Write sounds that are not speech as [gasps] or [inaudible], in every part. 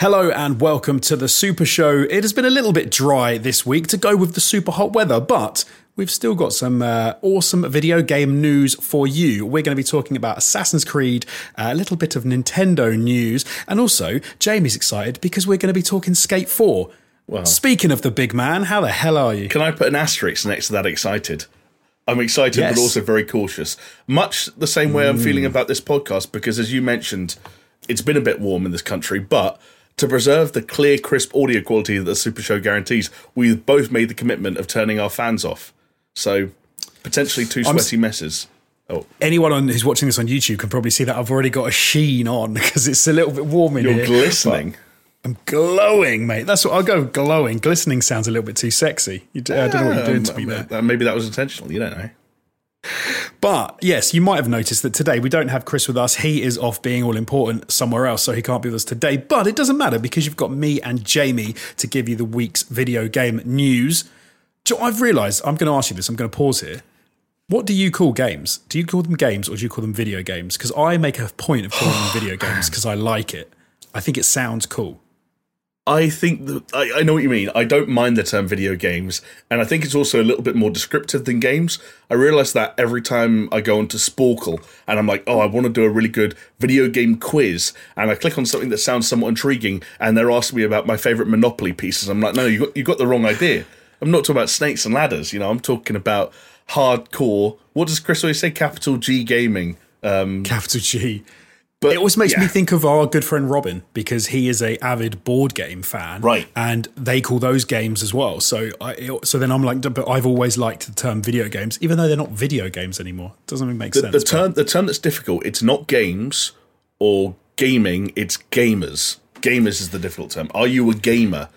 Hello and welcome to the Super Show. It has been a little bit dry this week to go with the super hot weather, but we've still got some uh, awesome video game news for you. We're going to be talking about Assassin's Creed, a little bit of Nintendo news, and also Jamie's excited because we're going to be talking Skate 4. Well, Speaking of the big man, how the hell are you? can I put an asterisk next to that excited? I'm excited, Yes. but also very cautious. Much the same way I'm feeling about this podcast, because as you mentioned, it's been a bit warm in this country, but to preserve the clear, crisp audio quality that the Super Show guarantees, we've both made the commitment of turning our fans off. So, potentially two I'm- sweaty messes. Oh, Anyone on, who's watching this on YouTube can probably see that I've already got a sheen on [laughs] because it's a little bit warm in here. you're glistening. I'm glowing, mate. That's what I'll go glowing. Glistening sounds a little bit too sexy. You do, I don't know what you're doing to me Um, there. uh, Maybe that was intentional. You don't know. But yes, you might have noticed that today we don't have Chris with us. He is off being all important somewhere else, so he can't be with us today. But it doesn't matter because you've got me and Jamie to give you the week's video game news. I've realised I'm going to ask you this. I'm going to pause here. What do you call games? Do you call them games or do you call them video games? Because I make a point of calling them [sighs] video games because I like it. I think it sounds cool. I think that I, I know what you mean. I don't mind the term video games, and I think it's also a little bit more descriptive than games. I realise that every time I go onto Sporcle and I'm like, oh, I want to do a really good video game quiz, and I click on something that sounds somewhat intriguing, and they're asking me about my favourite Monopoly pieces. I'm like, no, you got you got the wrong idea. I'm not talking about snakes and ladders. You know, I'm talking about hardcore. What does Chris always say? Capital G gaming. Um, Capital G. but It always makes me think of our good friend Robin because he is a avid board game fan, Right. And they call those games as well. So, I, so then I'm like, but I've always liked the term video games, even though they're not video games anymore. Doesn't even make sense. the term the term that's difficult it's not games or gaming it's gamers gamers is the difficult term are you a gamer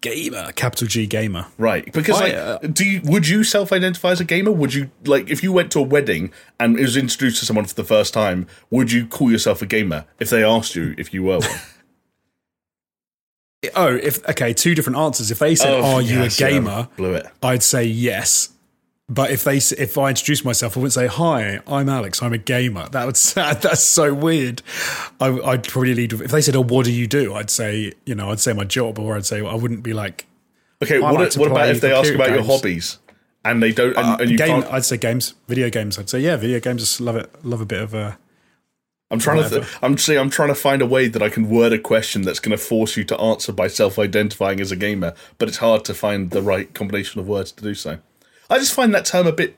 gamer, capital G gamer. right because I, like uh, do you would you self-identify as a gamer would you like if you went to a wedding and it was introduced to someone for the first time would you call yourself a gamer if they asked you if you were one [laughs] [laughs] Oh, if okay, two different answers. If they said, Oh, "Are you yes, a yeah, gamer?" blew it I'd say yes. But if they if I introduced myself, I wouldn't say, "Hi, I'm Alex. I'm a gamer." That would [laughs] that's so weird. I, I'd probably lead with if they said, "Oh, what do you do?" I'd say, you know, I'd say my job, or I'd say I wouldn't be like okay what, like what about if they ask about your hobbies and they don't and, and you game. can't I'd say games, video games. I'd say yeah, video games. Just love it. Love a bit of uh, I'm trying to. Th- I'm saying I'm trying to find a way that I can word a question that's going to force you to answer by self-identifying as a gamer, but it's hard to find the right combination of words to do so. I just find that term a bit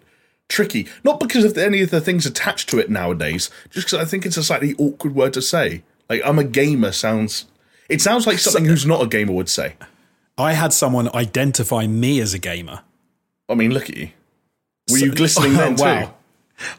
tricky, not because of any of the things attached to it nowadays, just because I think it's a slightly awkward word to say. Like I'm a gamer sounds. It sounds like something who's not a gamer would say. I had someone identify me as a gamer. I mean, look at you. Were you glistening [laughs] then too? wow.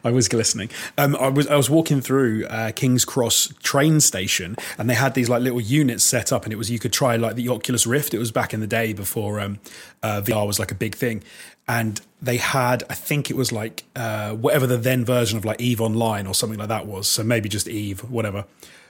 I was glistening. Um, I was I was walking through uh, King's Cross train station, and they had these like little units set up, and it was you could try like the Oculus Rift. It was back in the day before um, uh, VR was like a big thing, and they had I think it was like uh, whatever the then version of like Eve Online or something like that was. So maybe just Eve, whatever.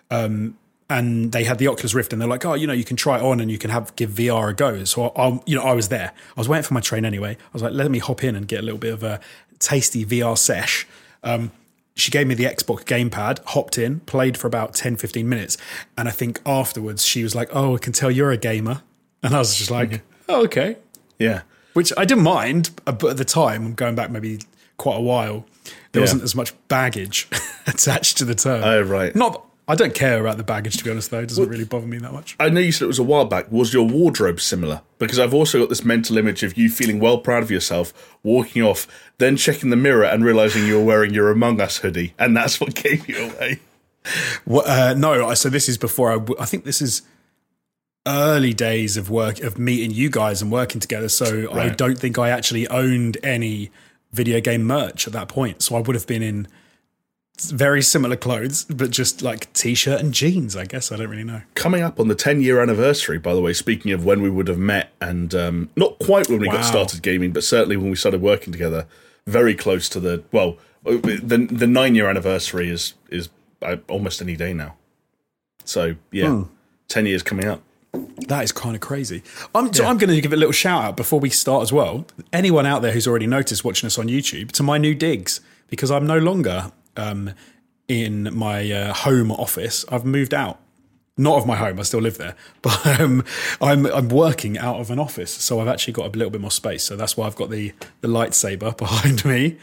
Um, and they had the Oculus Rift, and they're like, "Oh, you know, you can try it on, and you can have give VR a go." So, I, I, you know, I was there. I was waiting for my train anyway. I was like, "Let me hop in and get a little bit of a tasty VR sesh." Um, she gave me the Xbox gamepad, hopped in, played for about 10, 15 minutes, and I think afterwards she was like, "Oh, I can tell you're a gamer," and I was just like, oh, "Okay," Yeah. Which I didn't mind, uh, but at the time, going back maybe quite a while, there Yeah. wasn't as much baggage [laughs] attached to the term. Oh, right. Not, I don't care about the baggage to be honest. Though it doesn't really bother me that much. I know you said it was a while back. Was your wardrobe similar? Because I've also got this mental image of you feeling well proud of yourself, walking off, then checking the mirror and realizing you were wearing your Among Us hoodie, and that's what [laughs] gave you away. What, uh, no, I- so this is before I think this is early days of work of meeting you guys and working together. So I don't think I actually owned any video game merch at that point. So I would have been in very similar clothes, but just like t-shirt and jeans. I guess I don't really know. Coming up on the 10 year anniversary, by the way, speaking of when we would have met, and um, not quite when we Wow. got started gaming, but certainly when we started working together, very close to the, well, the, the nine year anniversary is, is uh, almost any day now. So, yeah, 10 years coming up. That is kind of crazy. I'm, so I'm going to give a little shout out before we start as well. Anyone out there who's already noticed watching us on YouTube to my new digs because I'm no longer um, in my uh, home office. I've moved out not of my home. I still live there, [laughs] but um, I'm I'm working out of an office, so I've actually got a little bit more space. So that's why I've got the the lightsaber [laughs] behind me.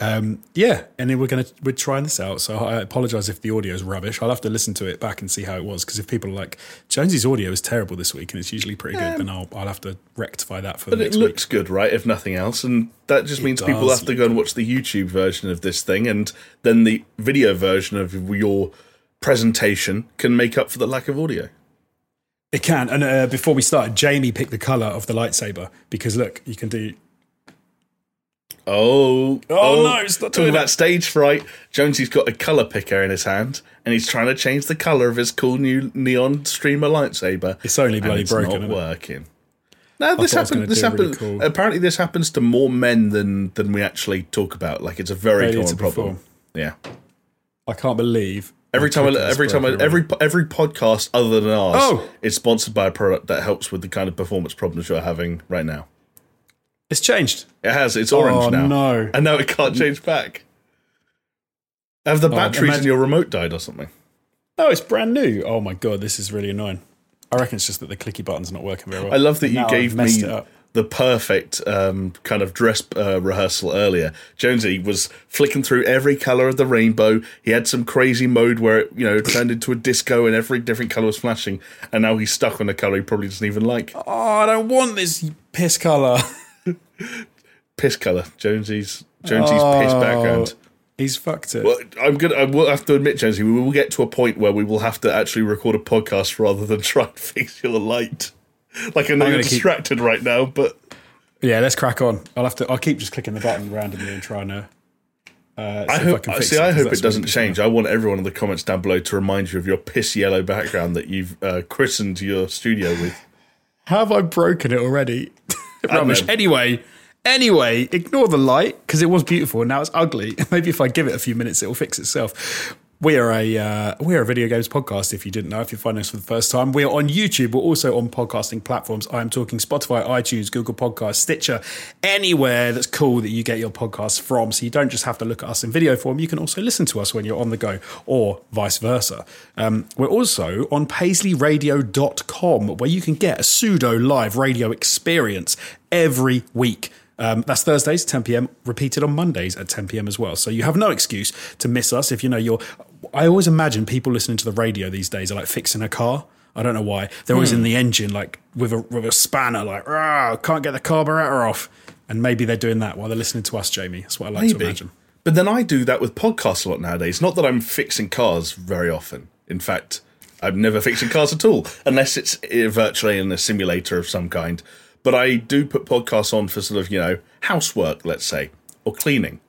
Um, yeah, and then we're gonna we're trying this out. So I apologize if the audio is rubbish. I'll have to listen to it back and see how it was. Because if people are like Jonesy's audio is terrible this week and it's usually pretty good, then I'll I'll have to rectify that for the But it next looks week. good, right? If nothing else, and that just means people have to go and watch the YouTube version of this thing, and then the video version of your presentation can make up for the lack of audio. It can. And uh, before we started, Jamie picked the color of the lightsaber because look, you can do. Oh, oh, Oh, no, stop Talking about it. stage fright, Jonesy's got a color picker in his hand, and he's trying to change the color of his cool new neon streamer lightsaber. It's only bloody it's broken, not working. No, this thought I was gonna happens. This do really cool. Apparently, this happens to more men than than we actually talk about. Like, it's a very Failure common problem. perform. Yeah. I can't believe Every time, I, every time, I, every every podcast other than ours Oh! is sponsored by a product that helps with the kind of performance problems you're having right now. It's changed. It has. It's orange Oh, now. no. And now it can't change back. Have the batteries in imagine- your remote died or something? Oh, it's brand new. Oh my god, this is really annoying. I reckon it's just that the clicky button's not working very well. I love that you gave me the perfect um, kind of dress uh, rehearsal earlier. Jonesy was flicking through every color of the rainbow. He had some crazy mode where it, you know, turned into a disco and every different color was flashing. And now he's stuck on a color he probably doesn't even like. Oh, I don't want this piss color. [laughs] Piss color. Jonesy's Jonesy's piss Oh. background. He's fucked it. Well, I'm gonna. I will have to admit, Jonesy, we will get to a point where we will have to actually record a podcast rather than [laughs] try and fix your light. Like I know I'm you're gonna keep- distracted right now, but Yeah, let's crack on. I'll have to. I'll keep just clicking the button randomly and trying to. Uh, I hope. I fix see, it, I hope it doesn't change. I want everyone in the comments down below to remind you of your piss yellow background that you've uh, christened your studio with. Have I broken it already? [laughs] Rubbish. Anyway, anyway, ignore the light because it was beautiful and now it's ugly. [laughs] Maybe if I give it a few minutes, it will fix itself. We are a uh, we are a video games podcast. If you didn't know, if you're finding us for the first time, we are on YouTube. We're also on podcasting platforms. I am talking Spotify, iTunes, Google Podcasts, Stitcher, anywhere that's cool that you get your podcasts from. So you don't just have to look at us in video form. You can also listen to us when you're on the go, or vice versa. Um, we're also on PaisleyRadio.com, where you can get a pseudo live radio experience every week. Um, that's Thursdays, 10 p.m., repeated on Mondays at 10 p.m. as well. So you have no excuse to miss us if you know you're. I always imagine people listening to the radio these days are like fixing a car. I don't know why. They're always in the engine, like with a, with a spanner, like, "Rah, can't get the carburetor off. And maybe they're doing that while they're listening to us, Jamie. That's what I like to imagine. But then I do that with podcasts a lot nowadays. Not that I'm fixing cars very often. In fact, I'm never fixing cars at all, unless it's uh, virtually in a simulator of some kind. But I do put podcasts on for sort of, you know, housework, let's say, or cleaning.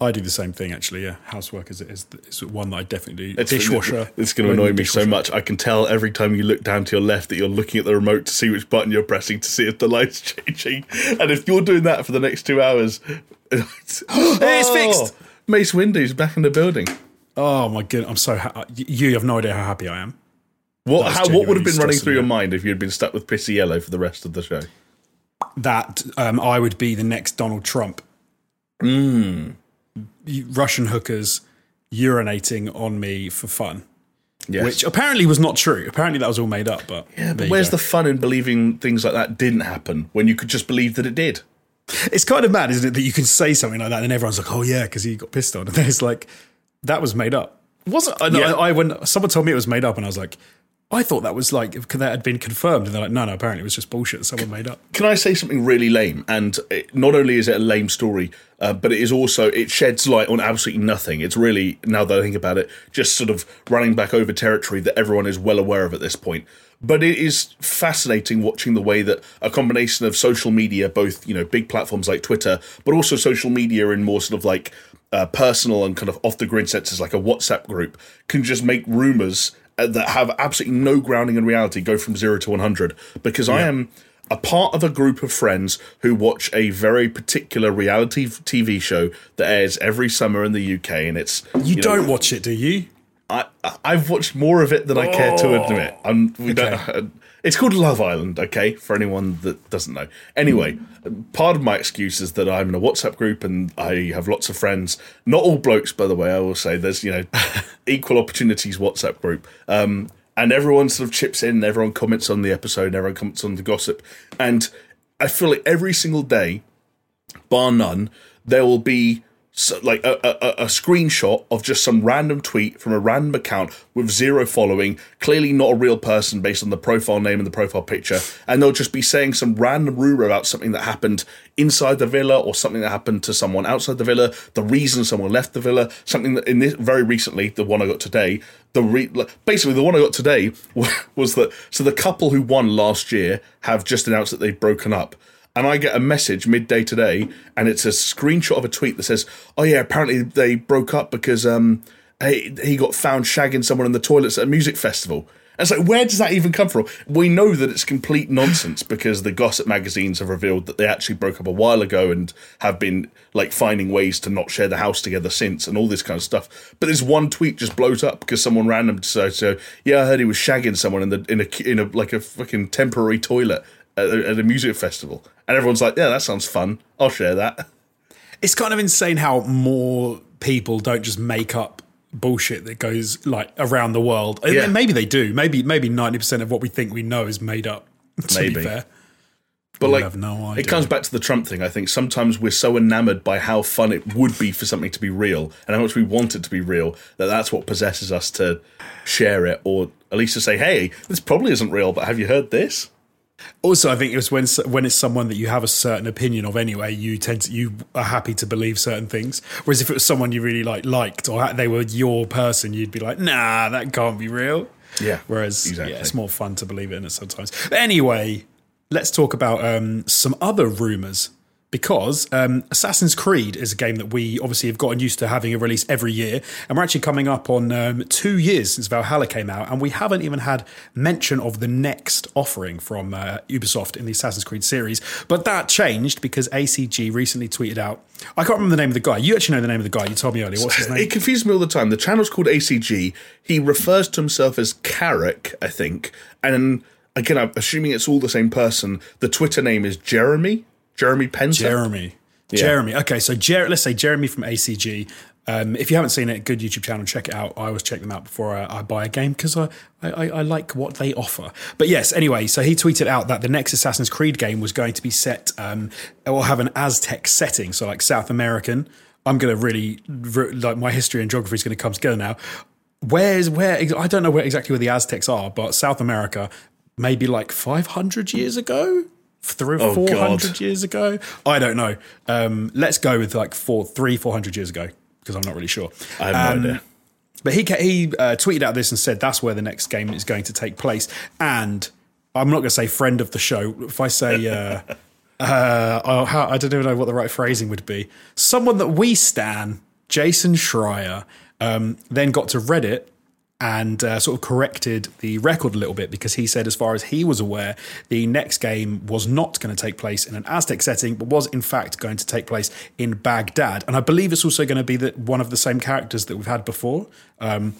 I do the same thing, actually. Yeah, housework is, is, is one that I definitely do. [laughs] It's- Dishwasher. It's going to annoy me so much. I can tell every time you look down to your left that you're looking at the remote to see which button you're pressing to see if the light's [laughs] changing. And if you're doing that for the next two hours, [laughs] it's, [gasps] it's fixed! Mace Windu's back in the building. Oh my goodness, I'm so ha- you have no idea how happy I am. What? How? What would have been running through your mind if you'd been stuck with pissy yellow for the rest of the show? That um, I would be the next Donald Trump. Hmm. Russian hookers urinating on me for fun, Yes. which apparently was not true. Apparently that was all made up. But yeah, but where's the fun in believing things like that didn't happen when you could just believe that it did? It's kind of mad, isn't it, that you can say something like that and everyone's like, "Oh yeah," because he got pissed on, [laughs] and then it's like that was made up. Wasn't I, Yeah. I, I when someone told me it was made up, and I was like, I thought that was like that had been confirmed, and they're like, no, no, apparently it was just bullshit. Someone made up. Can I say something really lame? And it, not only is it a lame story, uh, but it is also it sheds light on absolutely nothing. It's really now that I think about it, just sort of running back over territory that everyone is well aware of at this point. But it is fascinating watching the way that a combination of social media, both you know big platforms like Twitter, but also social media in more sort of like uh, personal and kind of off the grid senses, like a WhatsApp group, can just make rumors Uh, that have absolutely no grounding in reality go from zero to one hundred. Because I am a part of a group of friends who watch a very particular reality TV show that airs every summer in the UK, and it's You, know, don't watch it, do you? I, I've watched more of it than I care to oh. admit. I'm, we Okay. [laughs] don't, it's called Love Island, okay, for anyone that doesn't know. Anyway, part of my excuse is that I'm in a WhatsApp group and I have lots of friends. Not all blokes, by the way, I will say. There's, you know, [laughs] equal opportunities WhatsApp group. Um, and everyone sort of chips in, everyone comments on the episode, everyone comments on the gossip, and I feel like every single day, bar none, there will be so, like a, a, a, screenshot of just some random tweet from a random account with zero following, clearly not a real person based on the profile name and the profile picture, and they'll just be saying some random rumor about something that happened inside the villa or something that happened to someone outside the villa, the reason someone left the villa, something that in this very recently, the one I got today, the re, basically the one I got today [laughs] was that so the couple who won last year have just announced that they've broken up and I get a message midday today, and it's a screenshot of a tweet that says, "Oh yeah, apparently they broke up because um, he, he got found shagging someone in the toilets at a music festival." And it's like, where does that even come from? We know that it's complete nonsense because the gossip magazines have revealed that they actually broke up a while ago and have been like finding ways to not share the house together since, and all this kind of stuff. But this one tweet just blows up because someone random decided, "So yeah, I heard he was shagging someone in the in a in a like a fucking temporary toilet." At a, at a music festival, and everyone's like, "Yeah, that sounds fun. I'll share that." It's kind of insane how more people don't just make up bullshit that goes like around the world. Yeah. Maybe they do. Maybe maybe ninety percent of what we think we know is made up. [laughs] To maybe. be fair. But like, no it comes back to the Trump thing. I think sometimes we're so enamored by how fun it would be for something to be real, and how much we want it to be real, that that's what possesses us to share it, or at least to say, "Hey, this probably isn't real, but have you heard this?" Also, I think it was when when it's someone that you have a certain opinion of anyway, you tend to you are happy to believe certain things. Whereas if it was someone you really like liked or they were your person, you'd be like, nah, that can't be real. Yeah. Whereas exactly. yeah, it's more fun to believe it in it sometimes. But anyway, let's talk about um, some other rumors because um, Assassin's Creed is a game that we obviously have gotten used to having a release every year, and we're actually coming up on um, two years since Valhalla came out, and we haven't even had mention of the next offering from uh, Ubisoft in the Assassin's Creed series. But that changed because ACG recently tweeted out. I can't remember the name of the guy. You actually know the name of the guy. You told me earlier. What's his name? It confuses me all the time. The channel's called ACG. He refers to himself as Carrick, I think, and again, I'm assuming it's all the same person. The Twitter name is Jeremy. Jeremy Penter. Jeremy. Yeah. Jeremy. Okay, so Jer- let's say Jeremy from ACG. Um, if you haven't seen it, good YouTube channel, check it out. I always check them out before I, I buy a game because I, I, I, like what they offer. But yes, anyway, so he tweeted out that the next Assassin's Creed game was going to be set um, or have an Aztec setting, so like South American. I'm going to really like my history and geography is going to come together now. Where's where? I don't know where exactly where the Aztecs are, but South America, maybe like 500 years ago three, oh, 400 God. years ago. I don't know. Um, let's go with like four, three, 400 years ago because I'm not really sure. I have um, no idea. But he he uh, tweeted out this and said that's where the next game is going to take place. And I'm not going to say friend of the show. If I say, uh, [laughs] uh, oh, how, I don't even know what the right phrasing would be. Someone that we stan, Jason Schreier, um, then got to Reddit and uh, sort of corrected the record a little bit because he said, as far as he was aware, the next game was not going to take place in an Aztec setting, but was in fact going to take place in Baghdad. And I believe it's also going to be that one of the same characters that we've had before. Um,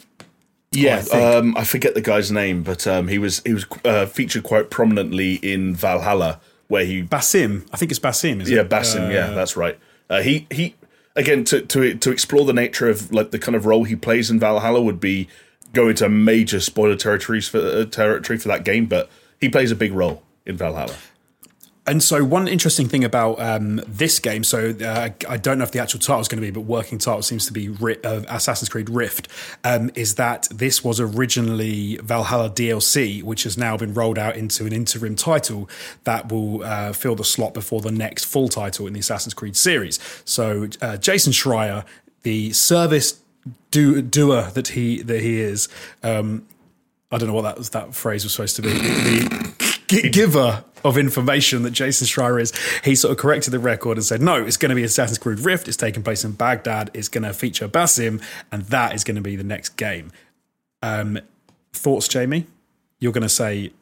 yeah, I, um, I, forget the guy's name, but um, he was he was uh, featured quite prominently in Valhalla, where he Basim. I think it's Basim. yeah, it? Yeah, Basim. Uh, yeah, that's right. Uh, he he again to to to explore the nature of like the kind of role he plays in Valhalla would be go into major spoiler territories for uh, territory for that game, but he plays a big role in Valhalla. And so, one interesting thing about um, this game, so uh, I don't know if the actual title is going to be, but working title seems to be uh, Assassin's Creed Rift, um, is that this was originally Valhalla DLC, which has now been rolled out into an interim title that will uh, fill the slot before the next full title in the Assassin's Creed series. So, uh, Jason Schreier, the service do, doer that he that he is. Um, I don't know what that that phrase was supposed to be. The, the giver of information that Jason Schreier is. He sort of corrected the record and said, "No, it's going to be Assassin's Creed Rift. It's taking place in Baghdad. It's going to feature Basim, and that is going to be the next game." Um, thoughts, Jamie? You're going to say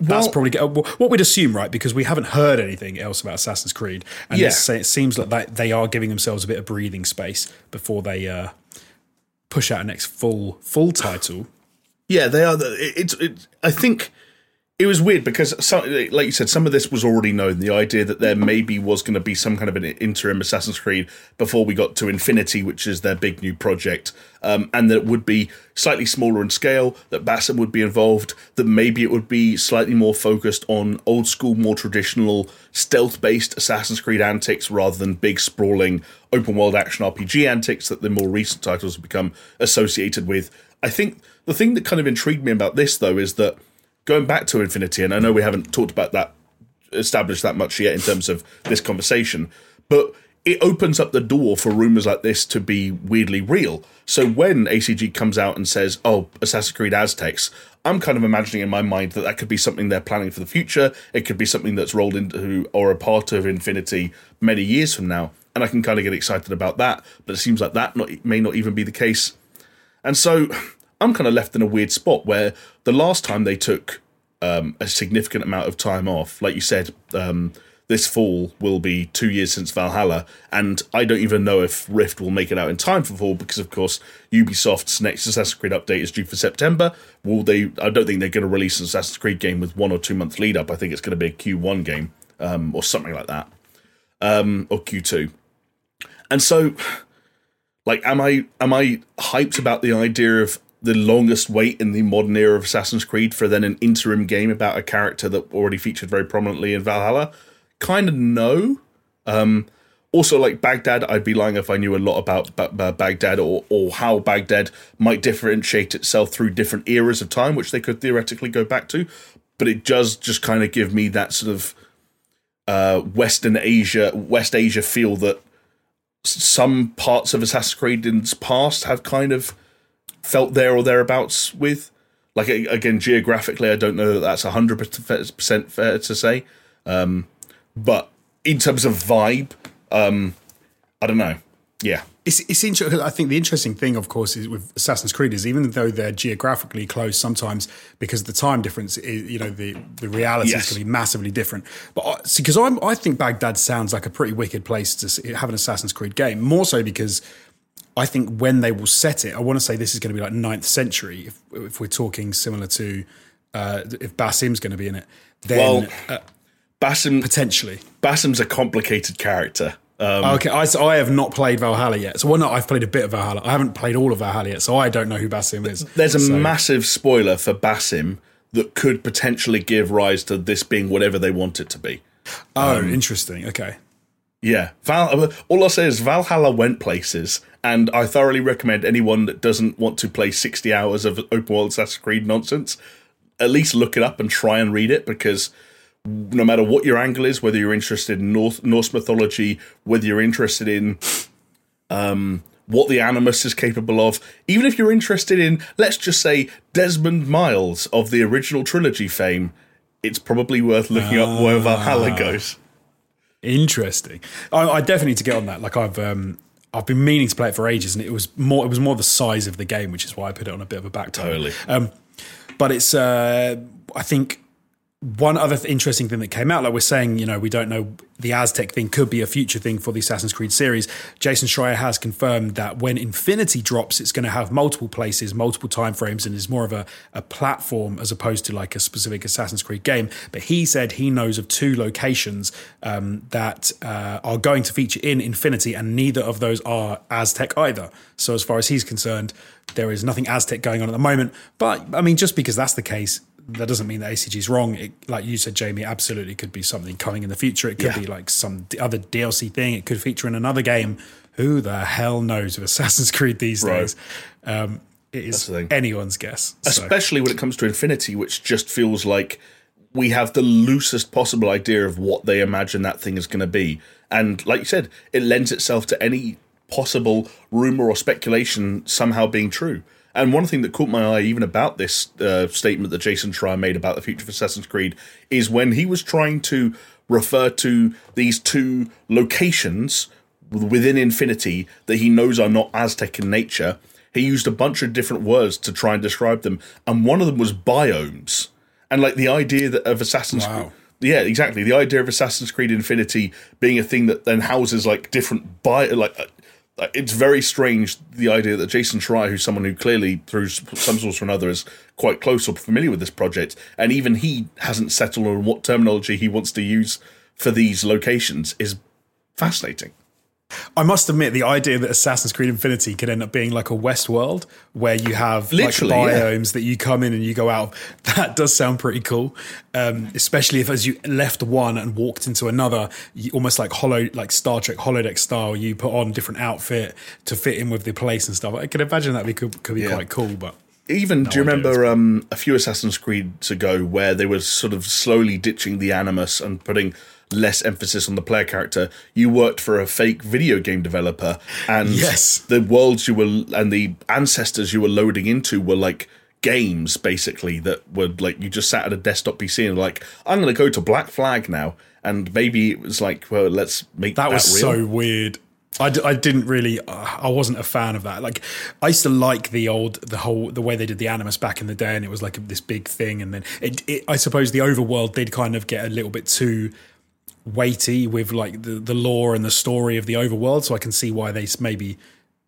that's probably what we'd assume, right? Because we haven't heard anything else about Assassin's Creed, and yeah. it seems like they are giving themselves a bit of breathing space before they uh, push out a next full full title. Yeah, they are. It's. It, I think it was weird because, some, like you said, some of this was already known. The idea that there maybe was going to be some kind of an interim Assassin's Creed before we got to Infinity, which is their big new project, um, and that it would be slightly smaller in scale. That Basim would be involved. That maybe it would be slightly more focused on old school, more traditional stealth-based Assassin's Creed antics rather than big sprawling open world action RPG antics that the more recent titles have become associated with. I think the thing that kind of intrigued me about this, though, is that going back to Infinity, and I know we haven't talked about that, established that much yet in terms of this conversation, but it opens up the door for rumors like this to be weirdly real. So when ACG comes out and says, "Oh, Assassin's Creed Aztecs," I'm kind of imagining in my mind that that could be something they're planning for the future. It could be something that's rolled into or a part of Infinity many years from now, and I can kind of get excited about that. But it seems like that not, may not even be the case. And so I'm kind of left in a weird spot where the last time they took um, a significant amount of time off, like you said, um, this fall will be two years since Valhalla, and I don't even know if Rift will make it out in time for fall because, of course, Ubisoft's next Assassin's Creed update is due for September. Will they? I don't think they're going to release an Assassin's Creed game with one or two month lead up. I think it's going to be a Q1 game um, or something like that, um, or Q2. And so, like, am I am I hyped about the idea of the longest wait in the modern era of Assassin's Creed for then an interim game about a character that already featured very prominently in Valhalla? Kind of no. Um, also, like Baghdad, I'd be lying if I knew a lot about ba- Baghdad or, or how Baghdad might differentiate itself through different eras of time, which they could theoretically go back to. But it does just kind of give me that sort of uh, Western Asia, West Asia feel that some parts of Assassin's Creed in its past have kind of felt there or thereabouts with. Like again, geographically, I don't know that that's hundred percent fair to say, um, but in terms of vibe, um, I don't know. Yeah, it's it's interesting. I think the interesting thing, of course, is with Assassin's Creed is even though they're geographically close, sometimes because the time difference, is, you know, the the reality yes. is going to be massively different. But because I'm, I think Baghdad sounds like a pretty wicked place to have an Assassin's Creed game. More so because I think when they will set it, I want to say this is going to be like 9th century. If, if we're talking similar to uh, if Basim's going to be in it, then well, uh, Basim potentially. Basim's a complicated character. Um, okay, I, so I have not played Valhalla yet. So, well, not I've played a bit of Valhalla. I haven't played all of Valhalla yet, so I don't know who Basim is. There's a so. massive spoiler for Basim that could potentially give rise to this being whatever they want it to be. Oh, um, interesting. Okay. Yeah, Val. All I'll say is Valhalla went places, and I thoroughly recommend anyone that doesn't want to play sixty hours of open world Assassin's Creed nonsense, at least look it up and try and read it because no matter what your angle is, whether you're interested in North, Norse mythology, whether you're interested in um, what the Animus is capable of, even if you're interested in, let's just say, Desmond Miles of the original trilogy fame, it's probably worth looking up where Valhalla ah. goes. Interesting. I, I, definitely need to get on that. Like I've um, I've been meaning to play it for ages, and it was more it was more the size of the game, which is why I put it on a bit of a back Totally. Um, but it's uh, I think one other th- interesting thing that came out, like we're saying, you know, we don't know the Aztec thing could be a future thing for the Assassin's Creed series. Jason Schreier has confirmed that when Infinity drops, it's going to have multiple places, multiple time frames, and is more of a, a platform as opposed to like a specific Assassin's Creed game. But he said he knows of two locations um, that uh, are going to feature in Infinity, and neither of those are Aztec either. So as far as he's concerned, there is nothing Aztec going on at the moment. But I mean, just because that's the case, that doesn't mean that ACG is wrong. It, like you said, Jamie, absolutely could be something coming in the future. It could yeah. be like some other DLC thing. It could feature in another game. Who the hell knows with Assassin's Creed these right. days? Um, it is anyone's guess. Especially so. when it comes to Infinity, which just feels like we have the loosest possible idea of what they imagine that thing is going to be. And like you said, it lends itself to any possible rumor or speculation somehow being true. And one thing that caught my eye, even about this uh, statement that Jason Schreier made about the future of Assassin's Creed, is when he was trying to refer to these two locations within Infinity that he knows are not Aztec in nature. He used a bunch of different words to try and describe them, and one of them was biomes. And like the idea that of Assassin's wow. Creed yeah, exactly. The idea of Assassin's Creed Infinity being a thing that then houses like different bio, like Uh, it's very strange the idea that Jason Schreier, who's someone who clearly, through some source or another, is quite close or familiar with this project, and even he hasn't settled on what terminology he wants to use for these locations, is fascinating. I must admit, the idea that Assassin's Creed Infinity could end up being like a Westworld where you have Literally, like yeah. biomes that you come in and you go out, [laughs] that does sound pretty cool. Um, especially if as you left one and walked into another, you, almost like hollow, like Star Trek holodeck style, you put on different outfit to fit in with the place and stuff. I can imagine that be could, could be Yeah. quite cool, but Even do you remember um, a few Assassin's Creeds ago where they were sort of slowly ditching the animus and putting less emphasis on the player character? You worked for a fake video game developer, and Yes. the worlds you were and the ancestors you were loading into were like games basically that were like you just sat at a desktop PC and like I'm going to go to Black Flag now, and maybe it was like well let's make that, that was real. so weird. I, d- I didn't really uh, I wasn't a fan of that. Like I used to like the old the whole the way they did the animus back in the day, and it was like this big thing. And then it, it I suppose the overworld did kind of get a little bit too weighty with like the the lore and the story of the overworld. So I can see why they maybe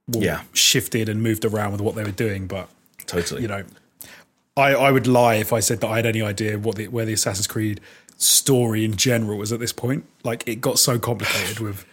Yeah. shifted and moved around with what they were doing. But totally you know, I, I would lie if I said that I had any idea what the, where the Assassin's Creed story in general was at this point. Like it got so complicated with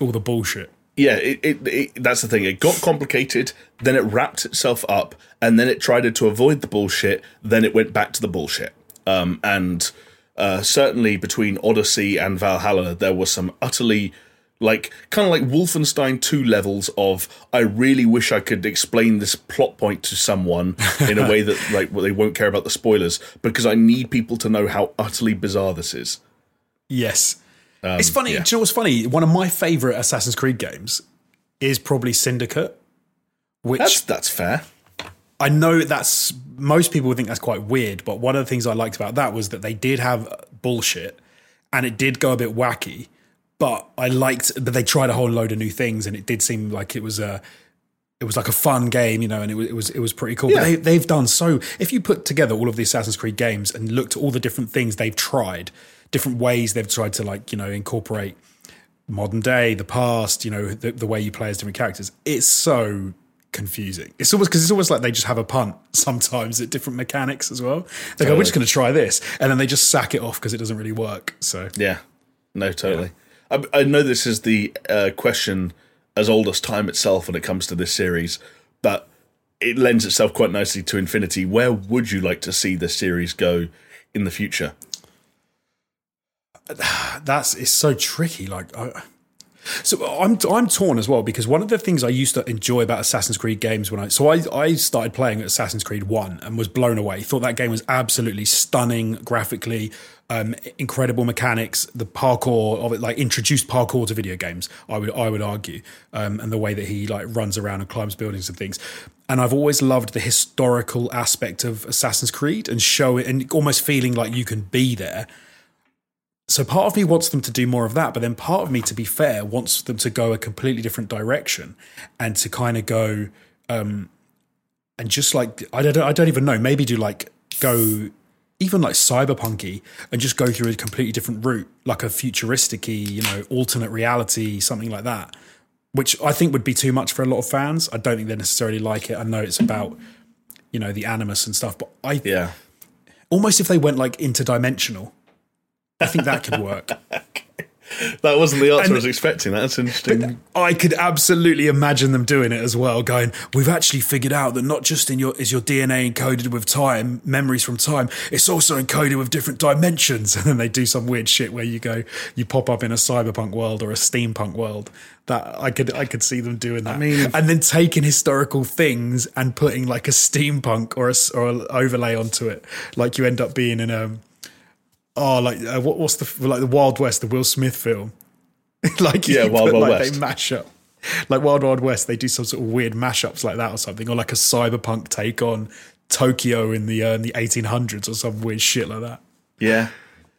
all the bullshit. yeah, it, it, it, that's the thing. It got complicated, then it wrapped itself up, and then it tried to avoid the bullshit. Then it went back to the bullshit. Um, and uh, certainly between Odyssey and Valhalla, there was some utterly like kind of like Wolfenstein 2 levels of I really wish I could explain this plot point to someone [laughs] in a way that like well, they won't care about the spoilers because I need people to know how utterly bizarre this is. Yes. it's funny. yeah. You know what's funny? One of my favorite Assassin's Creed games is probably Syndicate, which That's that's fair. I know that's most people would think that's quite weird, but one of the things I liked about that was that they did have bullshit and it did go a bit wacky, but I liked that they tried a whole load of new things and it did seem like it was a it was like a fun game, you know, and it was it was, it was pretty cool. Yeah. But they, they've done so. If you put together all of the Assassin's Creed games and looked at all the different things they've tried, different ways they've tried to like you know incorporate modern day, the past, you know, the, the way you play as different characters, it's so confusing. It's almost because it's almost like they just have a punt [laughs] sometimes at different mechanics as well. They go, we're just going to try this, and then they just sack it off because it doesn't really work. So Yeah, no, totally. I, I know this is the uh, question as old as time itself when it comes to this series, but it lends itself quite nicely to Infinity. Where would you like to see the series go in the future? [sighs] that's it's so tricky. Like, I, so I'm I'm torn as well because one of the things I used to enjoy about Assassin's Creed games when I so I I started playing Assassin's Creed One and was blown away. Thought that game was absolutely stunning graphically, um, incredible mechanics. The parkour of it, like introduced parkour to video games. I would I would argue, um, and the way that he like runs around and climbs buildings and things. And I've always loved the historical aspect of Assassin's Creed and show it and almost feeling like you can be there so part of me wants them to do more of that, but then part of me, to be fair, wants them to go a completely different direction and to kind of go um and just like I don't I don't even know, maybe do like go even like cyberpunky and just go through a completely different route, like a futuristic you know, alternate reality, something like that. Which I think would be too much for a lot of fans. I don't think they necessarily like it. I know it's about, you know, the animus and stuff, but I Yeah, almost if they went like interdimensional, I think that could work. [laughs] that wasn't the answer And- I was expecting. That's interesting. I could absolutely imagine them doing it as well, going, We've actually figured out that not just in your is your DNA encoded with time, memories from time, it's also encoded with different dimensions. [laughs] And then they do some weird shit where you go, you pop up in a cyberpunk world or a steampunk world. That I could I could see them doing that. I mean- and then taking historical things and putting like a steampunk or a or an overlay onto it, like you end up being in a oh like uh, what, what's the like the Wild West, the Will Smith film. [laughs] like Yeah, [laughs] Wild put, Wild like, West. They mash up like Wild Wild West. They do some sort of weird mashups like that or something, or like a cyberpunk take on Tokyo in the uh, in the 1800s or some weird shit like that. Yeah.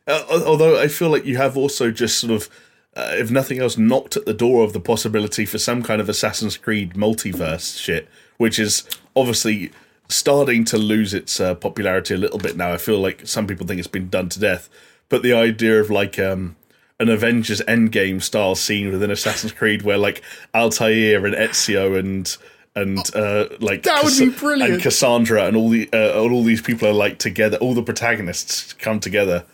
Uh, although I feel like you have also just sort of, uh, if nothing else, knocked at the door of the possibility for some kind of Assassin's Creed multiverse shit, which is obviously starting to lose its uh, popularity a little bit now. I feel like some people think it's been done to death, but the idea of like um, an Avengers Endgame style scene within Assassin's Creed where like Altair and Ezio and and uh, like That would be brilliant. and Kassandra and all the uh, all these people are like together. All the protagonists come together.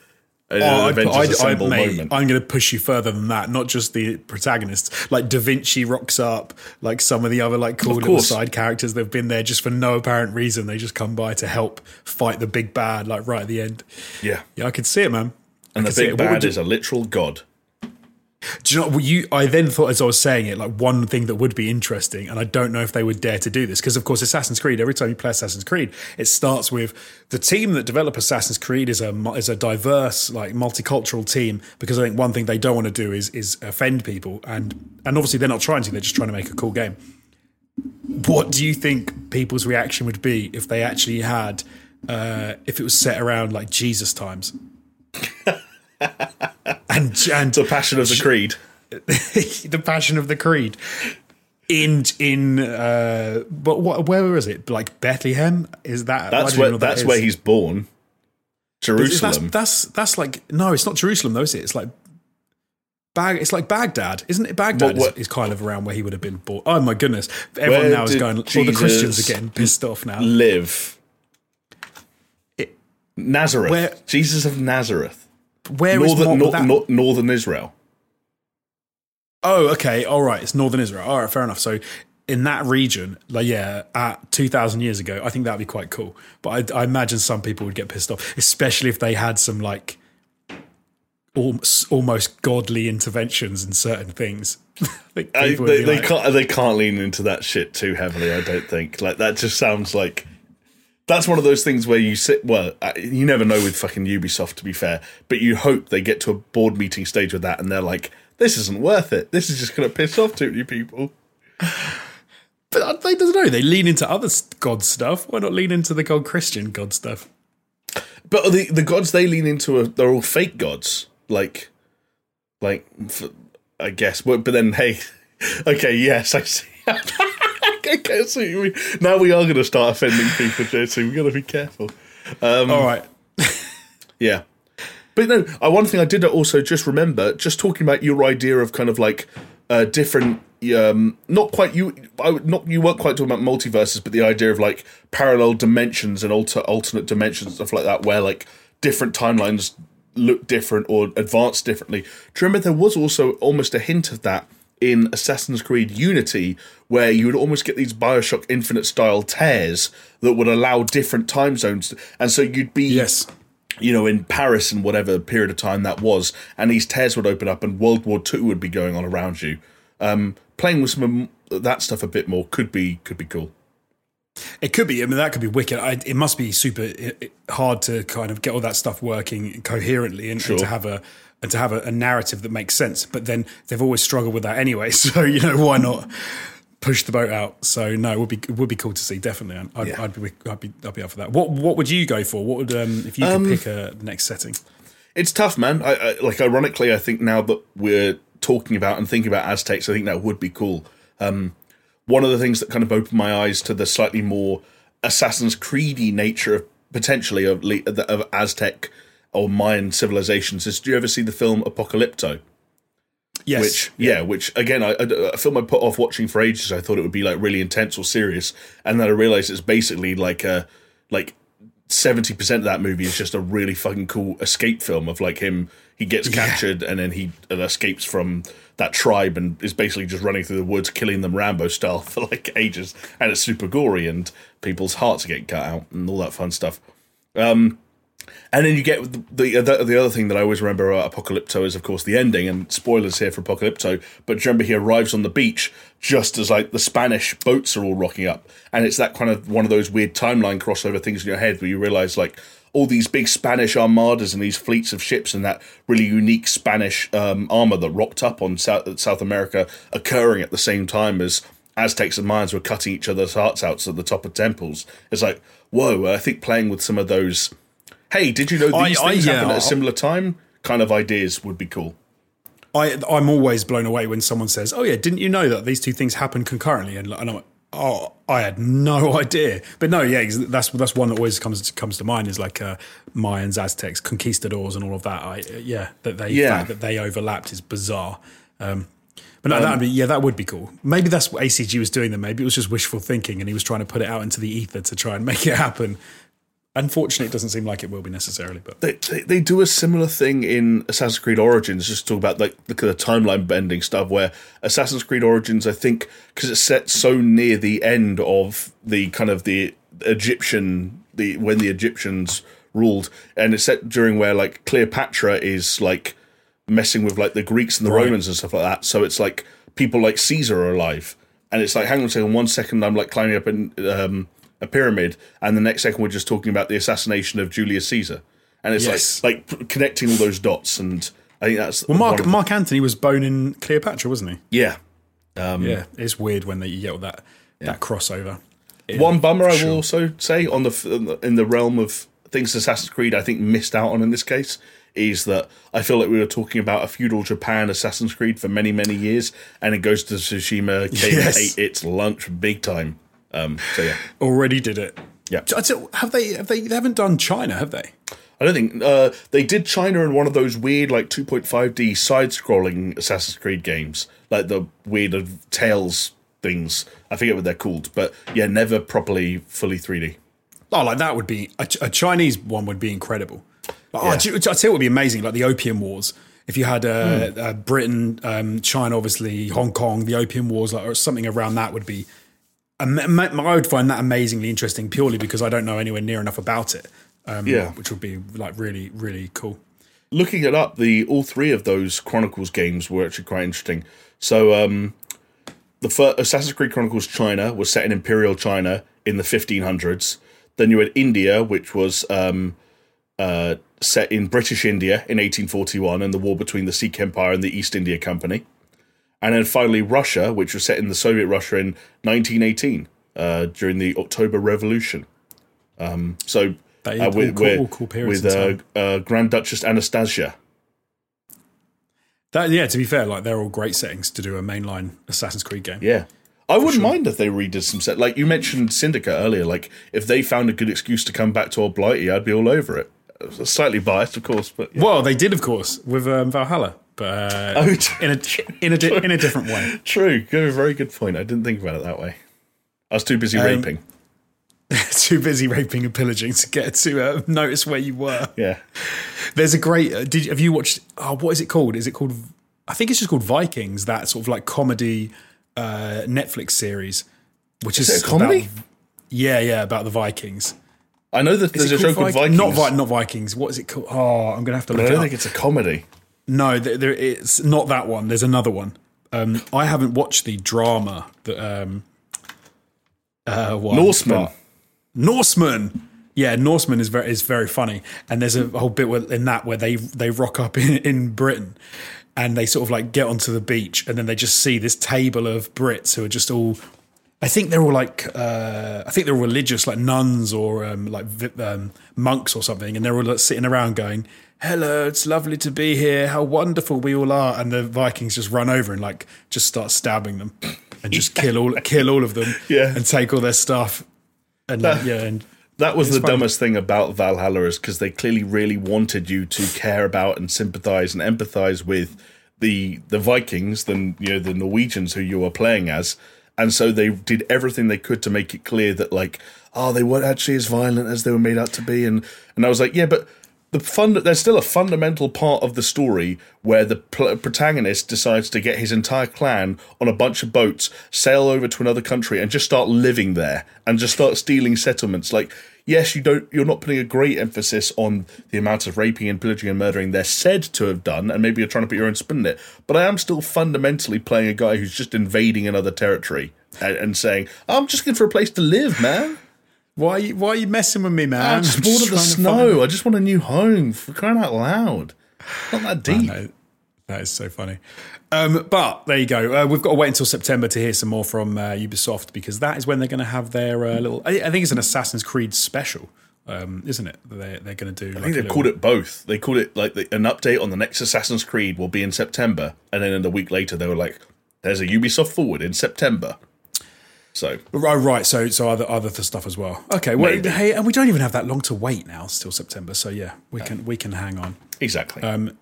In Oh, an I'd, Avengers I'd, I'd, Assemble mate. I'm going to push you further than that. Not just the protagonists, like Da Vinci rocks up, like some of the other like cool little side characters. They've been there just for no apparent reason. They just come by to help fight the big bad, like right at the end. yeah, Yeah, I could see it, man. and I the big. Bad you- is a literal god. Do you know you? I then thought as I was saying it, like one thing that would be interesting, and I don't know if they would dare to do this because, of course, Assassin's Creed. Every time you play Assassin's Creed, it starts with the team that develop Assassin's Creed is a is a diverse, like multicultural team. Because I think one thing they don't want to do is is offend people, and and obviously they're not trying to. They're just trying to make a cool game. What do you think people's reaction would be if they actually had, uh, if it was set around like Jesus times? [laughs] and and The passion of the creed. [laughs] the passion of the creed in in uh but what where is it like bethlehem is that That's where that that's is. where he's born. Is- that's, Jerusalem. that's that's like no it's not jerusalem though is it it's like Bag, it's like Baghdad, isn't it? Baghdad What- what- Is, is kind of around where he would have been born. Oh my goodness! Everyone now is going. All the Christians are getting pissed off now. live. It- Nazareth. Where- Jesus of Nazareth. Where is Northern, Mo- nor- northern Israel. Oh, okay, all right. It's northern Israel. All right, fair enough. So in that region, like yeah, at two thousand years ago, I think that'd be quite cool. But I, I imagine some people would get pissed off, especially if they had some like almost, almost godly interventions in certain things. [laughs] I think I, people would they, they like- can't they can't lean into that shit too heavily. I don't think. Like that just sounds like that's one of those things where you sit. Well, uh, you never know with fucking Ubisoft, to be fair. But you hope they get to a board meeting stage with that, and they're like, "This isn't worth it. This is just going to piss off too many people." [sighs] But they don't know. They lean into other god stuff. Why not lean into the god Christian god stuff? But the the gods they lean into are they're all fake gods. Like, like I guess. But then, hey, [laughs] okay, yes, I see. [laughs] I can see. Now we are going to start offending people, JC. We've got to be careful. Um, All right. [laughs] Yeah. But no, uh, one thing I did also just remember, just talking about your idea of kind of like uh, different, um, not quite you, I not you weren't quite talking about multiverses, but the idea of like parallel dimensions and alter, alternate dimensions and stuff like that, where like different timelines look different or advance differently. Do you remember there was also almost a hint of that in Assassin's Creed Unity, where you would almost get these Bioshock Infinite style tears that would allow different time zones, and so you'd be Yes. you know, in Paris and whatever period of time that was, and these tears would open up and World War Two would be going on around you. Um, playing with some of that stuff a bit more could be could be cool. It could be. I mean, that could be wicked. I, it must be super hard to kind of get all that stuff working coherently and, and to have a and to have a, a narrative that makes sense. But then they've always struggled with that anyway. [laughs] So you know, why not push the boat out? So no, it would be it would be cool to see. Definitely, I'd, Yeah. I'd be I'd be I'd be up for that. What what would you go for? What would um, if you could pick a next setting? It's tough, man. I, I, like, ironically, I think now that we're talking about and thinking about Aztecs, I think that would be cool. Um, one of the things that kind of opened my eyes to the slightly more Assassin's Creedy nature of potentially of, of Aztec or Mayan civilizations is. Do you ever see the film Apocalypto? Yes, which yeah, which again, I, I, a film I put off watching for ages. I thought it would be like really intense or serious, and then I realized it's basically like a like seventy percent of that movie is just a really fucking cool escape film of like him. He gets captured and then he uh, escapes from that tribe and is basically just running through the woods, killing them Rambo style [laughs] for like ages, and it's super gory and people's hearts are getting cut out and all that fun stuff. Um, and then you get the, the the other thing that I always remember about Apocalypto is, of course, the ending. And spoilers here for Apocalypto, but remember he arrives on the beach just as like the Spanish boats are all rocking up, and it's that kind of one of those weird timeline crossover things in your head where you realize like all these big Spanish armadas and these fleets of ships and that really unique Spanish um, armor that rocked up on South, South America occurring at the same time as Aztecs and Mayans were cutting each other's hearts out at the top of temples. It's like, whoa, I think playing with some of those, hey, did you know these I- things yeah, happen at I- a similar time kind of ideas would be cool. I I'm always blown away when someone says, "Oh yeah, didn't you know that these two things happen concurrently?" And, and I'm like, Oh, I had no [laughs] idea. But no, yeah, that's that's one that always comes comes to mind is like uh, Mayans, Aztecs, conquistadors, and all of that. I, yeah, that they Yeah. that they overlapped is bizarre. Um, but no, that'd be yeah, that would be cool. Maybe that's what ACG was doing. Then maybe it was just wishful thinking, and he was trying to put it out into the ether to try and make it [laughs] happen. Unfortunately, it doesn't seem like it will be necessarily. But They, they, they do a similar thing in Assassin's Creed Origins, just talk about like the, the timeline bending stuff, where Assassin's Creed Origins, I think, because it's set so near the end of the kind of the Egyptian, the when the Egyptians ruled, and it's set during where like Cleopatra is like messing with like the Greeks and the Right. Romans and stuff like that. So it's like people like Caesar are alive, and it's like, hang on a second, one second I'm like climbing up in um, a pyramid, and the next second we're just talking about the assassination of Julius Caesar, and it's Yes. like like connecting all those dots, and I think that's well, Mark the- Mark Antony was boning Cleopatra, wasn't he? Um, yeah. yeah, it's weird when they, you get all that that crossover. One bummer I sure. will also say on the in the realm of things Assassin's Creed I think missed out on in this case is that I feel like we were talking about a feudal Japan Assassin's Creed for many many years, and it Ghost of Tsushima came [laughs] Yes. and ate its lunch big time. Um, so yeah, Already did it. Yeah. Have they? Have they? They haven't done China, have they? I don't think uh, they did China in one of those weird like 2.5D side-scrolling Assassin's Creed games, like the weird of Tales things. I forget what they're called, but yeah, never properly fully 3D. Oh, like that would be a, a Chinese one would be incredible. Like, Yeah. Oh, do you- I tell you what would be amazing, like the Opium Wars. If you had uh, uh, Britain, um, China, obviously Hong Kong, the Opium Wars, like, or something around that would be. I would find that amazingly interesting, purely because I don't know anywhere near enough about it. Um, Yeah. which would be like really, really cool. looking it up, the all three of those Chronicles games were actually quite interesting. So, um, the first Assassin's Creed Chronicles China was set in Imperial China in the 1500s. Then you had India, which was um, uh, set in British India in 1841 and the war between the Sikh Empire and the East India Company. And then finally Russia, which was set in the Soviet Russia in 1918 uh, during the October Revolution. Um, so uh, with, cool- cool with uh, Grand Duchess Anastasia. That yeah, to be fair, like they're all great settings to do a mainline Assassin's Creed game. Yeah. I wouldn't mind if they redid some set. Like you mentioned Syndicate earlier. Like if they found a good excuse to come back to Old Blighty, I'd be all over it. Slightly biased, of course, but yeah. Well, they did, of course, with um, Valhalla, but uh, Oh, in a in a di- in a different way. [laughs] true. Good, very good point. I didn't think about it that way. I was too busy Um, raping. [laughs] Too busy raping and pillaging to get to uh, [laughs] notice where you were. Yeah. There's a great. Uh, did have you watched? Oh, what is it called? Is it called? I think it's just called Vikings. That sort of like comedy uh, Netflix series, which is, it a comedy? about- yeah, yeah, about the Vikings. I know that Is there's a show called Vik- Vikings. Not Vi- not Vikings. What is it called? Oh, I'm gonna have to but I look it don't think it's a comedy. No, there, there, it's not that one. There's another one. Um, I haven't watched the drama that um, uh, one, Norseman. Norseman. Yeah, Norseman is very is very funny, and there's a whole bit where, in that where they they rock up in, in Britain, and they sort of like get onto the beach, and then they just see this table of Brits who are just all. I think they're all like uh, I think they're religious, like nuns or um, like um, monks or something, and they're all like, sitting around going, "Hello, it's lovely to be here. How wonderful we all are!" And the Vikings just run over and like just start stabbing them and just kill all kill all of them, [laughs] Yeah. and take all their stuff, and like, yeah, and That was the dumbest thing about Valhalla is because they clearly really wanted you to care about and sympathize and empathize with the the Vikings than you know the Norwegians who you were playing as, and so they did everything they could to make it clear that like oh they weren't actually as violent as they were made out to be, and and I was like yeah but. The fun, there's still a fundamental part of the story where the pl- protagonist decides to get his entire clan on a bunch of boats, sail over to another country, and just start living there and just start stealing settlements. Like, yes, you don't, you're not putting a great emphasis on the amount of raping and pillaging and murdering they're said to have done, and maybe you're trying to put your own spin on it. But I am still fundamentally playing a guy who's just invading another territory and, and saying, "I'm just looking for a place to live, man." Why are you, why are you messing with me, man? I'm just I'm bored of the snow. I just want a new home. For crying out loud, not that deep. That is so funny. Um, but there you go. Uh, we've got to wait until September to hear some more from uh, Ubisoft because that is when they're going to have their uh, little. I, I think it's an Assassin's Creed special, um, isn't it? They're, they're going to do. I think they called it both. They called it like the, an update on the next Assassin's Creed will be in September, and then in a week later they were like, "There's a Ubisoft Forward in September." So Oh, right. So, so other other stuff as well. Okay. Well, Maybe. hey, and we don't even have that long to wait now. It's Still September. So yeah, we can we can hang on. exactly, Um,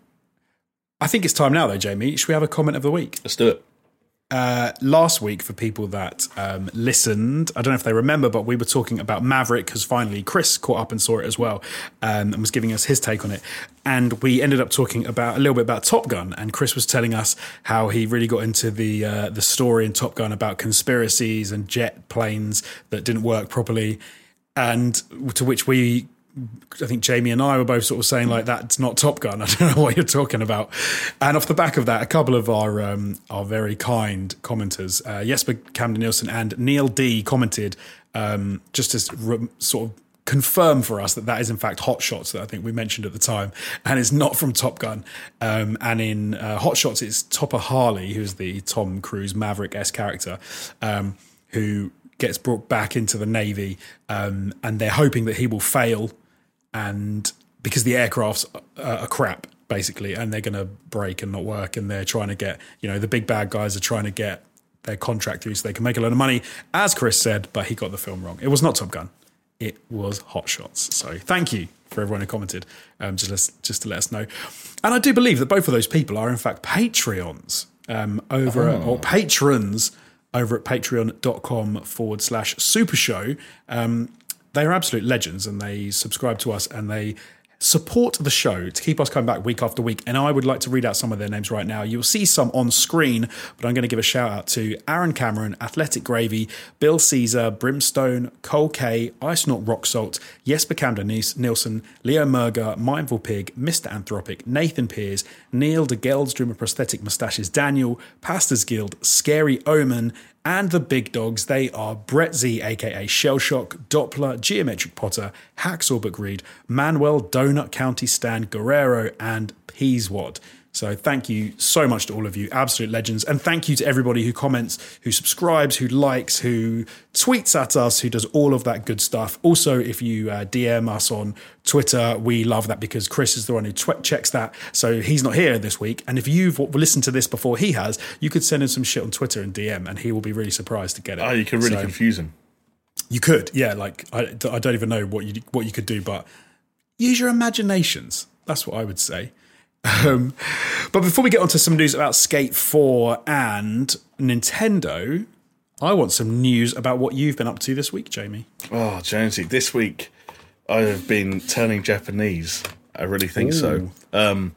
I think it's time now, though, Jamie. Should we have a comment of the week? let's do it. Uh, last week, for people that um, listened, I don't know if they remember, but we were talking about Maverick because finally Chris caught up and saw it as well um, and was giving us his take on it. And we ended up talking about a little bit about Top Gun, and Chris was telling us how he really got into the uh, the story in Top Gun about conspiracies and jet planes that didn't work properly, and to which we I think Jamie and I were both sort of saying like that's not Top Gun. [laughs] I don't know what you're talking about. And off the back of that, a couple of our um, our very kind commenters, uh, Jesper Camden Nielsen and Neil D, commented um, just to re- sort of confirm for us that that is in fact Hot Shots that I think we mentioned at the time, and it's not from Top Gun. Um, and in uh, Hot Shots, it's Topper Harley, who's the Tom Cruise Maverick s character, um, who gets brought back into the Navy, um, and they're hoping that he will fail and because the aircrafts are, are crap basically and they're going to break and not work and they're trying to get you know the big bad guys are trying to get their contract through so they can make a lot of money. As chris said but he got the film wrong. It was not top gun. It was hot shots. So thank you for everyone who commented um, just, just to let us know. And i do believe that both of those people are in fact patreons um, over at, or patrons over at patreon.com forward slash super show. Um, they are absolute legends and they subscribe to us and they support the show to keep us coming back week after week. And I would like to read out some of their names right now. You'll see some on screen, but I'm going to give a shout out to Aaron Cameron, Athletic Gravy, Bill Caesar, Brimstone, Cole K, Ice Not Rock Salt, Jesper Camden Nielsen, Leo Merger, Mindful Pig, Mr. Anthropic, Nathan Pears, Neil de Geldstrom of Prosthetic Mustaches, Daniel, Pastors Guild, Scary Omen, and the big dogs, they are Brett Z, aka Shellshock, Doppler, Geometric Potter, Hacksaw Read, Manuel, Donut County Stand, Guerrero, and Peaswad. So thank you so much to all of you, absolute legends. And thank you to everybody who comments, who subscribes, who likes, who tweets at us, who does all of that good stuff. Also, if you uh, DM us on Twitter, we love that because Chris is the one who tw- checks that. So he's not here this week. And if you've listened to this before he has, you could send him some shit on Twitter and DM, and he will be really surprised to get it. Oh, you can really So- confuse him. you could, yeah. Like I, I don't even know what you what you could do, but use your imaginations. That's what I would say. Um, but before we get on to some news about Skate Four and Nintendo, I want some news about what you've been up to this week, Jamie. Oh, Jonesy, this week I have been turning Japanese. I really think so. Um,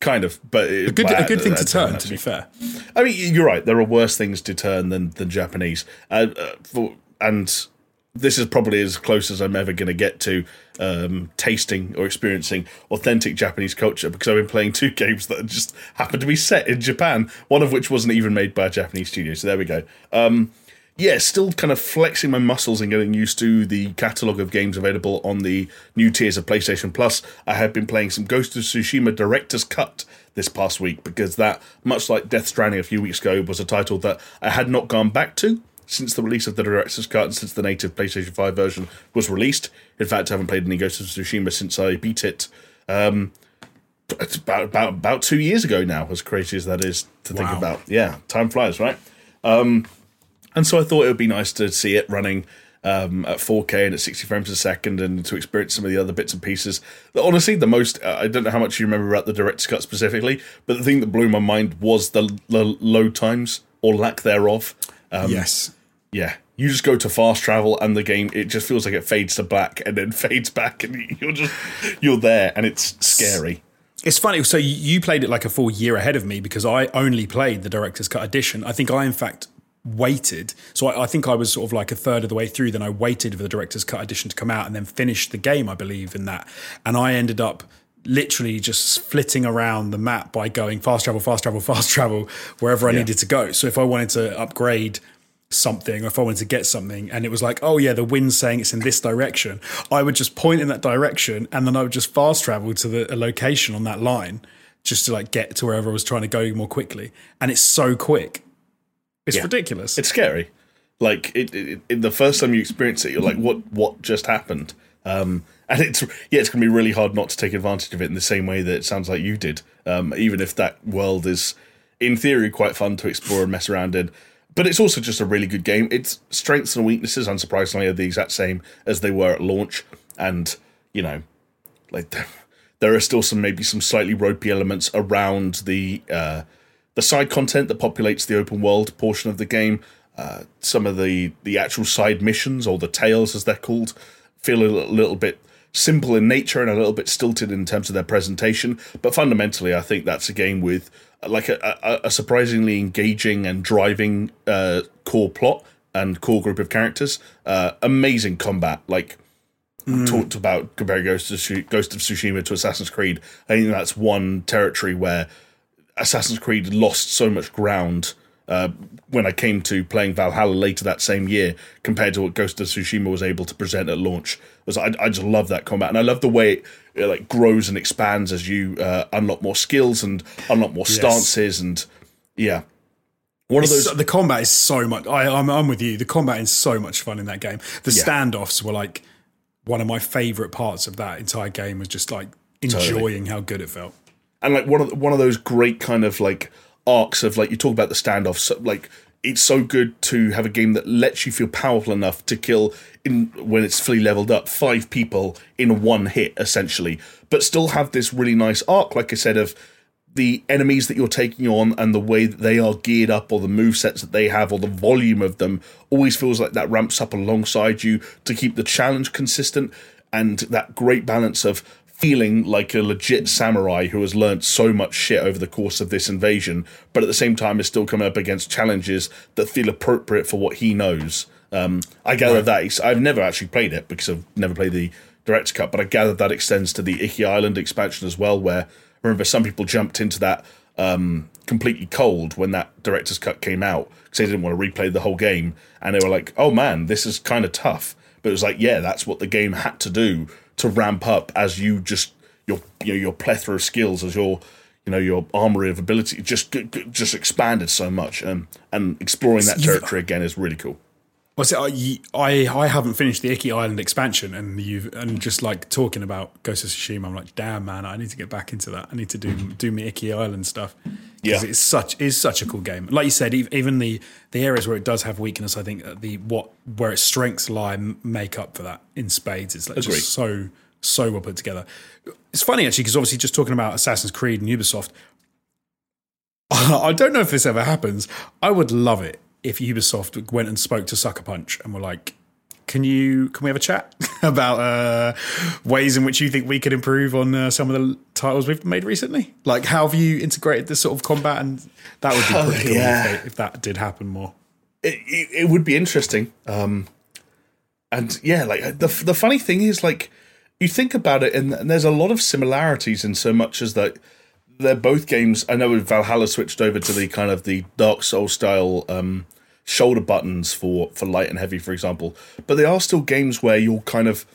kind of, but A good, a good thing to turn, to be fair. I mean, you're right. There are worse things to turn than than Japanese, uh, uh, for, and this is probably as close as I'm ever going to get to um, tasting or experiencing authentic Japanese culture because I've been playing two [laughs] games that just happened to be set in Japan. One of which wasn't even made by a Japanese studio. So there we go. Um, yeah, still kind of flexing my muscles and getting used to the catalogue of games available on the new tiers of PlayStation Plus. I have been playing some Ghost of Tsushima Director's Cut this past week because that, much like Death Stranding a few weeks ago, was a title that I had not gone back to since the release of the Director's Cut and since the native PlayStation 5 version was released. In fact, I haven't played any Ghost of Tsushima since I beat it. Um, it's about, about about two years ago now, as crazy as that is to think about. Yeah, time flies, right? And so I thought it would be nice to see it running um, at 4K and at 60 frames a second and to experience some of the other bits and pieces. Honestly, the most, uh, I don't know how much you remember about the Director's Cut specifically, but the thing that blew my mind was the, the load times or lack thereof. Um, yes. Yeah. You just go to fast travel and the game, it just feels like it fades to black and then [laughs] fades back and you're just, you're there and it's scary. It's funny. So you- played it like a full year ahead of me because I only played the director's cut edition. I think I, in fact, waited. So I, I think I was sort of like a third of the way through. Then I waited for the director's cut edition to come out and then finished the game, I believe, in that. And I ended up literally just flitting around the map by going fast travel, fast travel, [laughs] fast travel wherever I needed to go. So if I wanted to upgrade something or if I wanted to get something and it was like, oh yeah, the wind's saying it's in this direction, I would just point in that direction and then I would just fast travel to the a location on that line just to like get to wherever I was trying to go more quickly. And it's so quick. It's Yeah. ridiculous. It's scary. Like it, it, it, the first time you experience it, you're like, "What? What just happened?" Um, [laughs] and it's yeah, it's gonna be really hard not to take advantage of it in the same way that it sounds like you did. Um, even if that world is, in theory, quite fun to explore and mess around in. But it's also just a really good game. Its strengths and weaknesses, unsurprisingly, are the exact same as they were at launch, and you know, like [laughs] there are still some maybe some slightly ropey elements around the uh, the side content that populates the open world portion of the game. Uh, some of the the actual side missions or the tales, as they're called, feel a little, little bit simple in nature and a little bit stilted in terms of their presentation. But fundamentally, I think that's a game with like a, a, surprisingly engaging and driving uh, core plot and core group of characters. Uh, amazing combat, like. Mm. Talked about comparing Ghost of, Ghost of Tsushima to Assassin's Creed. I think that's one territory where Assassin's Creed lost so much ground uh, when I came to playing Valhalla later that same year compared to what Ghost of Tsushima was able to present at launch. Was I, I just love that combat and I love the way it, it like grows and expands as you uh, unlock more skills and unlock more yes. stances and yeah. One of those. the combat is so much. I, I'm, I'm with you. The combat is so much fun in that game. The yeah. standoffs were like one of my favorite parts of that entire game. Was just like enjoying totally. how good it felt. And like one of one of those great kind of like arcs of like you talk about the standoffs like it's so good to have a game that lets you feel powerful enough to kill in when it's fully leveled up five people in one hit essentially. But still have this really nice arc like i said of the enemies that you're taking on and the way that they are geared up or the move sets that they have or the volume of them always feels like that ramps up alongside you to keep the challenge consistent and that great balance of feeling like a legit samurai who has learnt so much shit over the course of this invasion, but at the same time is still coming up against challenges that feel appropriate for what he knows. Um, I gather right. that I've never actually played it because I've never played the director's cut, but I gather that extends to the Iki Island expansion as well, where I remember some people jumped into that um, completely cold when that director's cut came out because they didn't want to replay the whole game, and they were like, "Oh man, this is kind of tough." But it was like, yeah, that's what the game had to do to ramp up as you just your you know, your plethora of skills as your you know your armory of ability just just expanded so much and and exploring that territory again is really cool. Well, so I, I I haven't finished the Iki Island expansion, and you and just like talking about Ghost of Tsushima, I'm like, damn man, I need to get back into that. I need to do do me Iki Island stuff. Yeah, it's such is such a cool game. Like you said, even the the areas where it does have weakness, I think the what where its strengths lie make up for that in spades. It's like just so so well put together. It's funny actually because obviously just talking about Assassin's Creed and Ubisoft. [laughs] I don't know if this ever happens. I would love it if Ubisoft went and spoke to Sucker Punch and were like, "Can you? Can we have a chat [laughs] about uh, ways in which you think we could improve on uh, some of the titles we've made recently? Like, how have you integrated this sort of combat? And that would be oh, pretty cool yeah. if, if, that did happen more. It, it, it would be interesting. Um, and yeah, like the the funny thing is, like you think about it, and, and there's a lot of similarities in so much as that they're both games. I know Valhalla switched over to the kind of the Dark Soul style um, shoulder buttons for for light and heavy, for example, but they are still games where you're kind of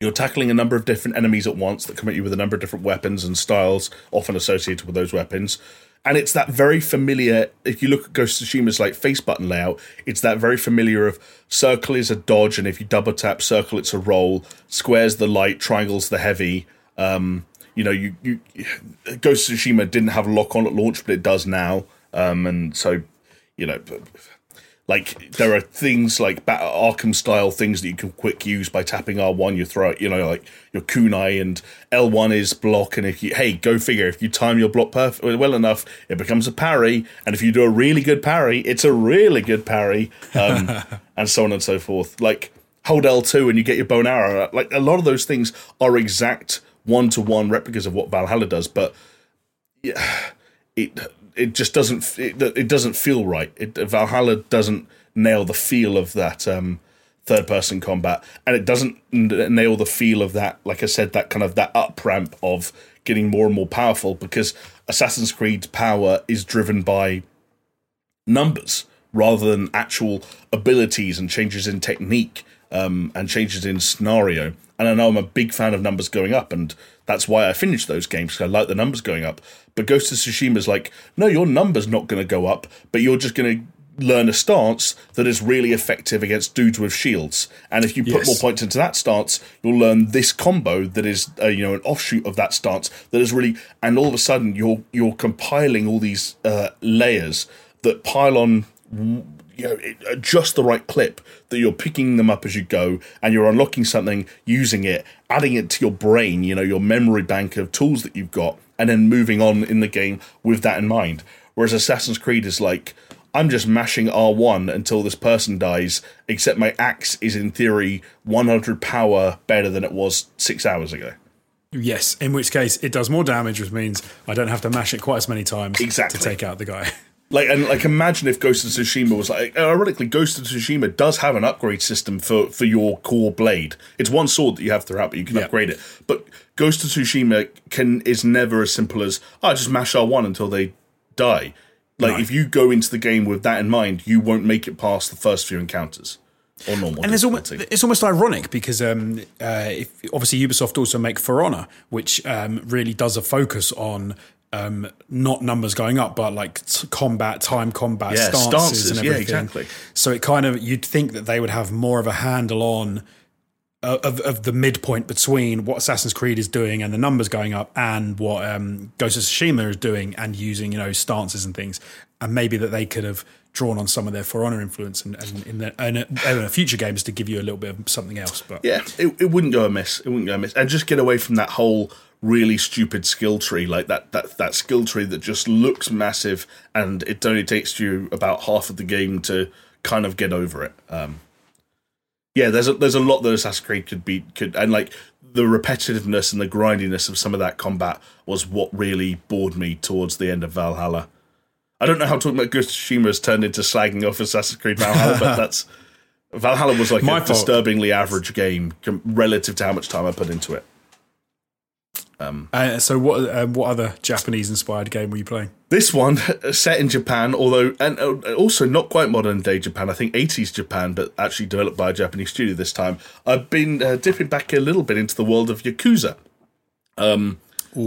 you're tackling a number of different enemies at once that come at you with a number of different weapons and styles, often associated with those weapons. And it's that very familiar. If you look at Ghost of Tsushima's like face button layout, it's that very familiar of circle is a dodge, and if you double tap circle, it's a roll. Squares the light, triangles the heavy. Um, you know, you, you Ghost of Tsushima didn't have lock on at launch, but it does now. Um, and so, you know, like there are things like Arkham style things that you can quick use by tapping R1. You throw it, you know, like your kunai and L1 is block. And if you, hey, go figure, if you time your block perf- well enough, it becomes a parry. And if you do a really good parry, it's a really good parry. Um, [laughs] and so on and so forth. Like hold L2 and you get your bone arrow. Like a lot of those things are exact one to one replicas of what Valhalla does, but yeah, it it just doesn't it, it doesn't feel right. It, Valhalla doesn't nail the feel of that um, third person combat, and it doesn't nail the feel of that. Like I said, that kind of that up ramp of getting more and more powerful because Assassin's Creed's power is driven by numbers rather than actual abilities and changes in technique um, and changes in scenario. And I know I'm a big fan of numbers going up, and that's why I finished those games because I like the numbers going up. But Ghost of Tsushima is like, no, your number's not going to go up, but you're just going to learn a stance that is really effective against dudes with shields. And if you put yes. more points into that stance, you'll learn this combo that is, uh, you know, an offshoot of that stance that is really. And all of a sudden, you're you're compiling all these uh, layers that pile on you know it, just the right clip that you're picking them up as you go and you're unlocking something using it adding it to your brain you know your memory bank of tools that you've got and then moving on in the game with that in mind whereas assassin's creed is like i'm just mashing r1 until this person dies except my axe is in theory 100 power better than it was six hours ago Yes, in which case it does more damage, which means I don't have to mash it quite as many times Exactly. to take out the guy. [laughs] Like and like imagine if Ghost of Tsushima was like ironically Ghost of Tsushima does have an upgrade system for for your core blade. It's one sword that you have throughout, but you can Yeah. upgrade it. But Ghost of Tsushima can is never as simple as oh just mash R one until they die. Like No. if you go into the game with that in mind, you won't make it past the first few encounters or normal. And it's almost, it's almost ironic because um, uh, if, obviously Ubisoft also make For Honor, which um, really does a focus on um, not numbers going up, but like t- combat, time combat, Yeah, stances, stances, and yeah, everything. exactly. So it kind of you'd think that they would have more of a handle on uh, of of the midpoint between what Assassin's Creed is doing and the numbers going up, and what um, Ghost of Tsushima is doing and using you know stances and things, and maybe that they could have drawn on some of their For Honor influence and, and in the and, uh, in future games to give you a little bit of something else. But Yeah, it, it wouldn't go amiss. It wouldn't go amiss, and just get away from that whole really stupid skill tree, like that that that skill tree that just looks massive, and it only takes you about half of the game to kind of get over it. Um, yeah, there's a, there's a lot that Assassin's Creed could be could, and like the repetitiveness and the grindiness of some of that combat was what really bored me towards the end of Valhalla. I don't know how talking about Tsushima has turned into slagging off Assassin's Creed Valhalla, but [laughs] that's Valhalla was like My a fault. disturbingly average game relative to how much time I put into it. Uh, so what um, what other Japanese inspired game were you playing? This one set in Japan, although and uh, also not quite modern day Japan. I think 80s Japan, but actually developed by a Japanese studio this time. I've been uh, dipping back a little bit into the world of Yakuza, um,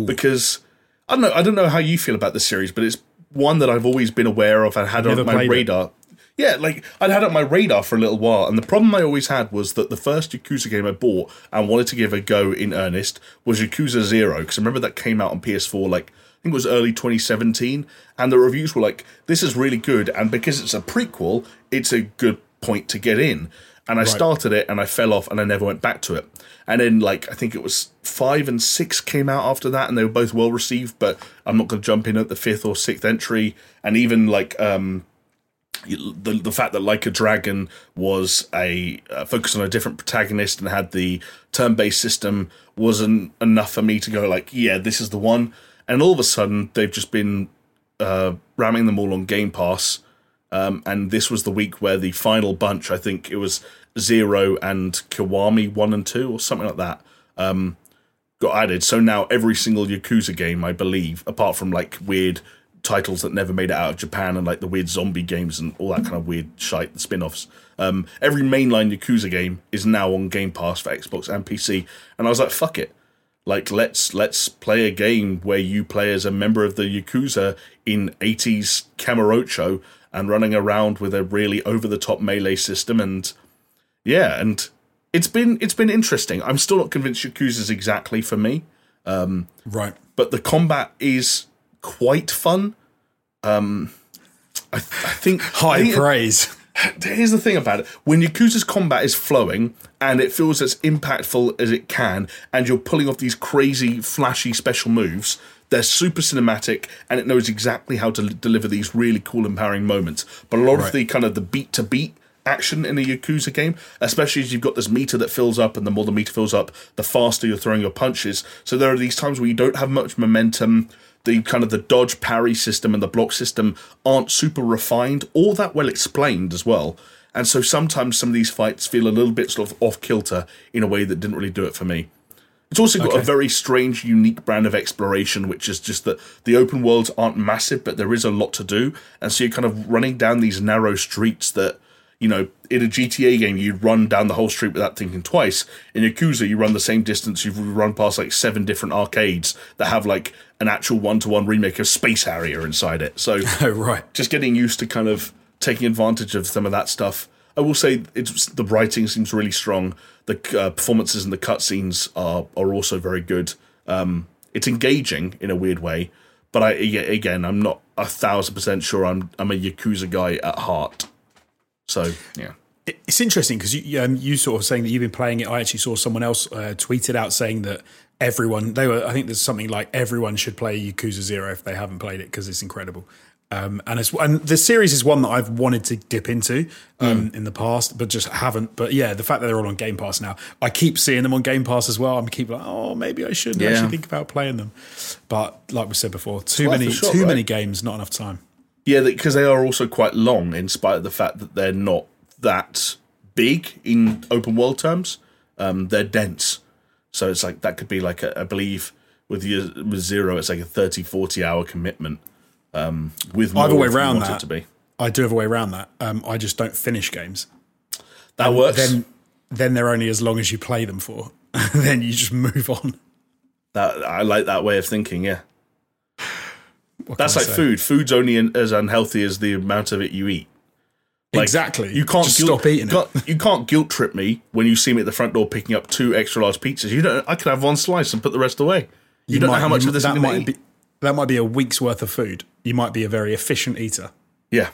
because I don't know. I don't know how you feel about the series, but it's one that I've always been aware of and had Never on my radar. it. Yeah, like I'd had it on my radar for a little while, and the problem I always had was that the first Yakuza game I bought and wanted to give a go in earnest was Yakuza Zero, because I remember that came out on PS4 like I think it was early 2017, and the reviews were like, "This is really good," and because it's a prequel, it's a good point to get in. And I started it, and I fell off, and I never went back to it. And then, like, I think it was five and six came out after that, and they were both well received. But I'm not going to jump in at the fifth or sixth entry, and even like um, the the fact that Like a Dragon was a uh, focused on a different protagonist and had the turn based system wasn't enough for me to go like, yeah, this is the one. And all of a sudden, they've just been uh, ramming them all on Game Pass. Um, and this was the week where the final bunch, I think it was Zero and Kiwami one and two or something like that, um, got added. So now every single Yakuza game, I believe, apart from like weird titles that never made it out of Japan and like the weird zombie games and all that kind of weird shite, the spin offs, um, every mainline Yakuza game is now on Game Pass for Xbox and PC. And I was like, fuck it. Like let's let's play a game where you play as a member of the Yakuza in 80s Kamurocho and running around with a really over the top melee system and yeah, and it's been it's been interesting. I'm still not convinced Yakuza's exactly for me, Right. but the combat is quite fun. Um, I, I think I [laughs] High think- praise. [laughs] here's the thing about it. When yakuza's combat is flowing and it feels as impactful as it can and you're pulling off these crazy flashy special moves they're super cinematic and it knows exactly how to l- deliver these really cool empowering moments. But a lot of the kind of the beat to beat action in a yakuza game especially as you've got this meter that fills up and the more the meter fills up the faster you're throwing your punches. So there are these times where you don't have much momentum the kind of the dodge parry system and the block system aren't super refined or that well explained as well. And so sometimes some of these fights feel a little bit sort of off kilter in a way that didn't really do it for me. It's also got a very strange, unique brand of exploration, which is just that the open worlds aren't massive, but there is a lot to do. And so you're kind of running down these narrow streets that, you know, in a GTA game, you'd run down the whole street without thinking twice. In Yakuza, you run the same distance, you've run past like seven different arcades that have like an actual one to one remake of Space Harrier inside it. So [laughs] Oh, right. just getting used to kind of taking advantage of some of that stuff. I will say it's the writing seems really strong. The uh, performances and the cutscenes are are also very good. Um, it's engaging in a weird way, but I again, I'm not a thousand percent sure. I'm I'm a Yakuza guy at heart. So yeah. It's interesting because you, um, you sort of saying that you've been playing it. I actually saw someone else uh, tweeted out saying that everyone they were. I think there's something like everyone should play Yakuza Zero if they haven't played it because it's incredible. Um, and it's and the series is one that I've wanted to dip into um, Mm. in the past, but just haven't. But yeah, the fact that they're all on Game Pass now, I keep seeing them on Game Pass as well. I'm keep like, oh, maybe I should Yeah. actually think about playing them. But like we said before, too many shot, too right? many games, not enough time. Yeah, because they are also quite long, in spite of the fact that they're not that big in open world terms. Um, they're dense, so it's like that could be like a, I believe with your, with zero, it's like a 30, 40 hour commitment. Um, with more I have a way around that. to be. I do have a way around that. Um, I just don't finish games. That works. Then then they're only as long as you play them for. [laughs] then you just move on. that I like that way of thinking. Yeah, that's like say? food. Food's only in, as unhealthy as the amount of it you eat. Like, exactly. You can't guilt, stop eating it. You can't guilt trip me when you see me at the front door picking up two extra large pizzas. You don't. I could have one slice and put the rest away. You, don't might- know how much you- of this that might eat. be. That might be a week's worth of food. You might be a very efficient eater. Yeah.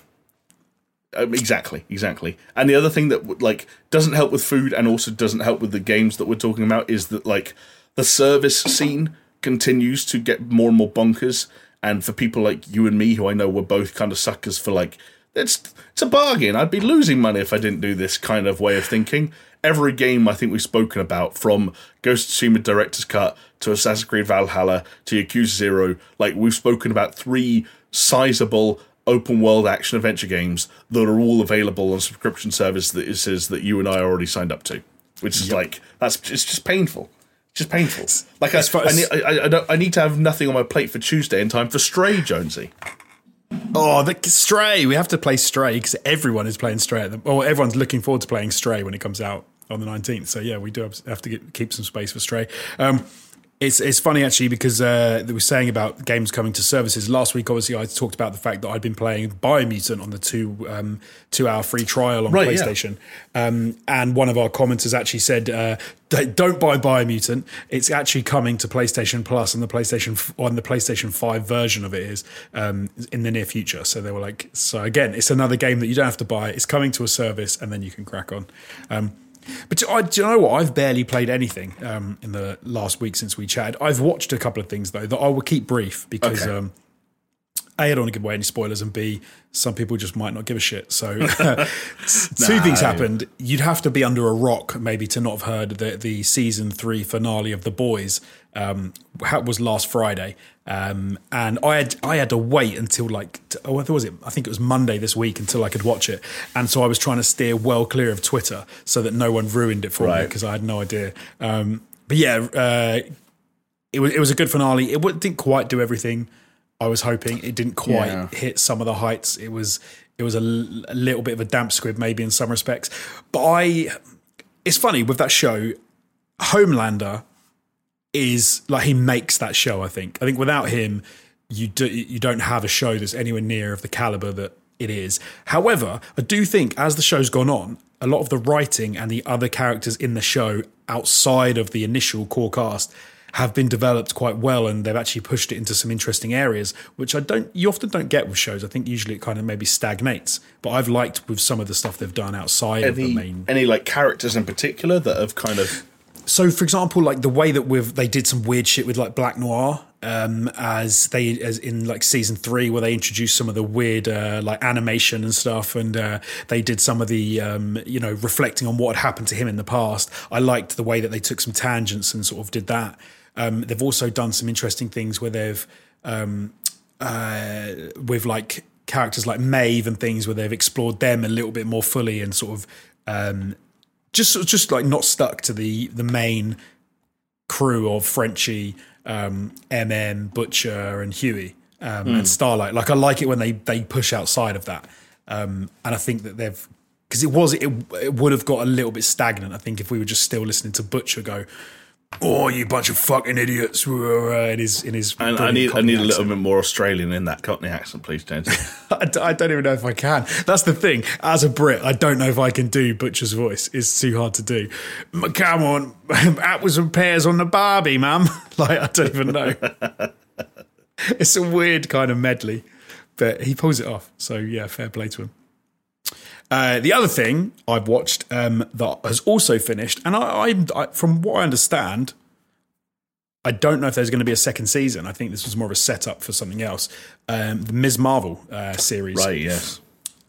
Um, exactly, exactly. And the other thing that like doesn't help with food and also doesn't help with the games that we're talking about is that like the service scene continues to get more and more bonkers. And for people like you and me, who I know were both kind of suckers for like it's it's a bargain. I'd be losing money if I didn't do this kind of way of thinking. Every game I think we've spoken about, from Ghost of Tsushima Director's Cut to Assassin's Creed Valhalla to Yakuza Zero, like we've spoken about three sizable open world action adventure games that are all available on subscription services that you and I already signed up to. Which is like that's it's just painful. Just painful. Like I, I, need, I, I, don't, I need to have nothing on my plate for Tuesday in time for Stray, Jonesy. Oh, the Stray! We have to play Stray because everyone is playing Stray. At the, or everyone's looking forward to playing Stray when it comes out on the nineteenth. So yeah, we do have, have to get, keep some space for Stray. Um, it's it's funny actually because uh, they were saying about games coming to services last week. Obviously, I talked about the fact that I'd been playing Biomutant on the two um, two hour free trial on Right, yeah. PlayStation, um, and one of our commenters actually said, uh, "Don't buy Biomutant. It's actually coming to PlayStation Plus, and the PlayStation on the PlayStation Five version of it is um, in the near future." So they were like, "So again, it's another game that you don't have to buy. It's coming to a service, and then you can crack on." But I, do you know what? I've barely played anything um, in the last week since we chatted. I've watched a couple of things though that I will keep brief because Okay. um, a, I don't want to give away any spoilers, and B, some people just might not give a shit. So, [laughs] [laughs] two things happened. You'd have to be under a rock maybe to not have heard the the season three finale of The Boys. Um, how- was last Friday, um, and I had I had to wait until like oh, what was it? I think it was Monday this week until I could watch it, and so I was trying to steer well clear of Twitter so that no one ruined it for me because I had no idea. Um, but yeah, uh, it was it was a good finale. It didn't quite do everything I was hoping. It didn't quite Yeah. hit some of the heights. It was it was a, l- a little bit of a damp squib maybe in some respects. But I, it's funny with that show, Homelander is like he makes that show. I think. I think without him, you do you don't have a show that's anywhere near of the caliber that it is. However, I do think as the show's gone on, a lot of the writing and the other characters in the show outside of the initial core cast have been developed quite well and they've actually pushed it into some interesting areas which I don't you often don't get with shows I think usually it kind of maybe stagnates but I've liked with some of the stuff they've done outside of the main any like characters in particular that have kind of so for example like the way that we've they did some weird shit with like black noir um as they as in like season three where they introduced some of the weird uh, like animation and stuff and uh, they did some of the um you know reflecting on what had happened to him in the past. I liked the way that they took some tangents and sort of did that. Um they've also done some interesting things where they've um uh with like characters like Maeve and things where they've explored them a little bit more fully and sort of um just just like not stuck to the the main crew of Frenchy, um, MM, Butcher, and Huey um, and Starlight. Like I like it when they they push outside of that, um, and I think that they've because it was it, it would have got a little bit stagnant. I think if we were just still listening to Butcher go. Oh, you bunch of fucking idiots! Uh, in his, in his. And I need I need a little accent. bit more Australian in that Cockney accent, please, James. [laughs] I d- I don't even know if I can. That's the thing. As a Brit, I don't know if I can do Butcher's voice. It's too hard to do. Come on, [laughs] apples and pears on the Barbie, mum. [laughs] like I don't even know. it's a weird kind of medley, but he pulls it off. So yeah, fair play to him. Uh, the other thing I've watched um, that has also finished, and I, I, I, from what I understand, I don't know if there's going to be a second season. I think this was more of a setup for something else. Um, the Ms. Marvel uh, series, Right, yes.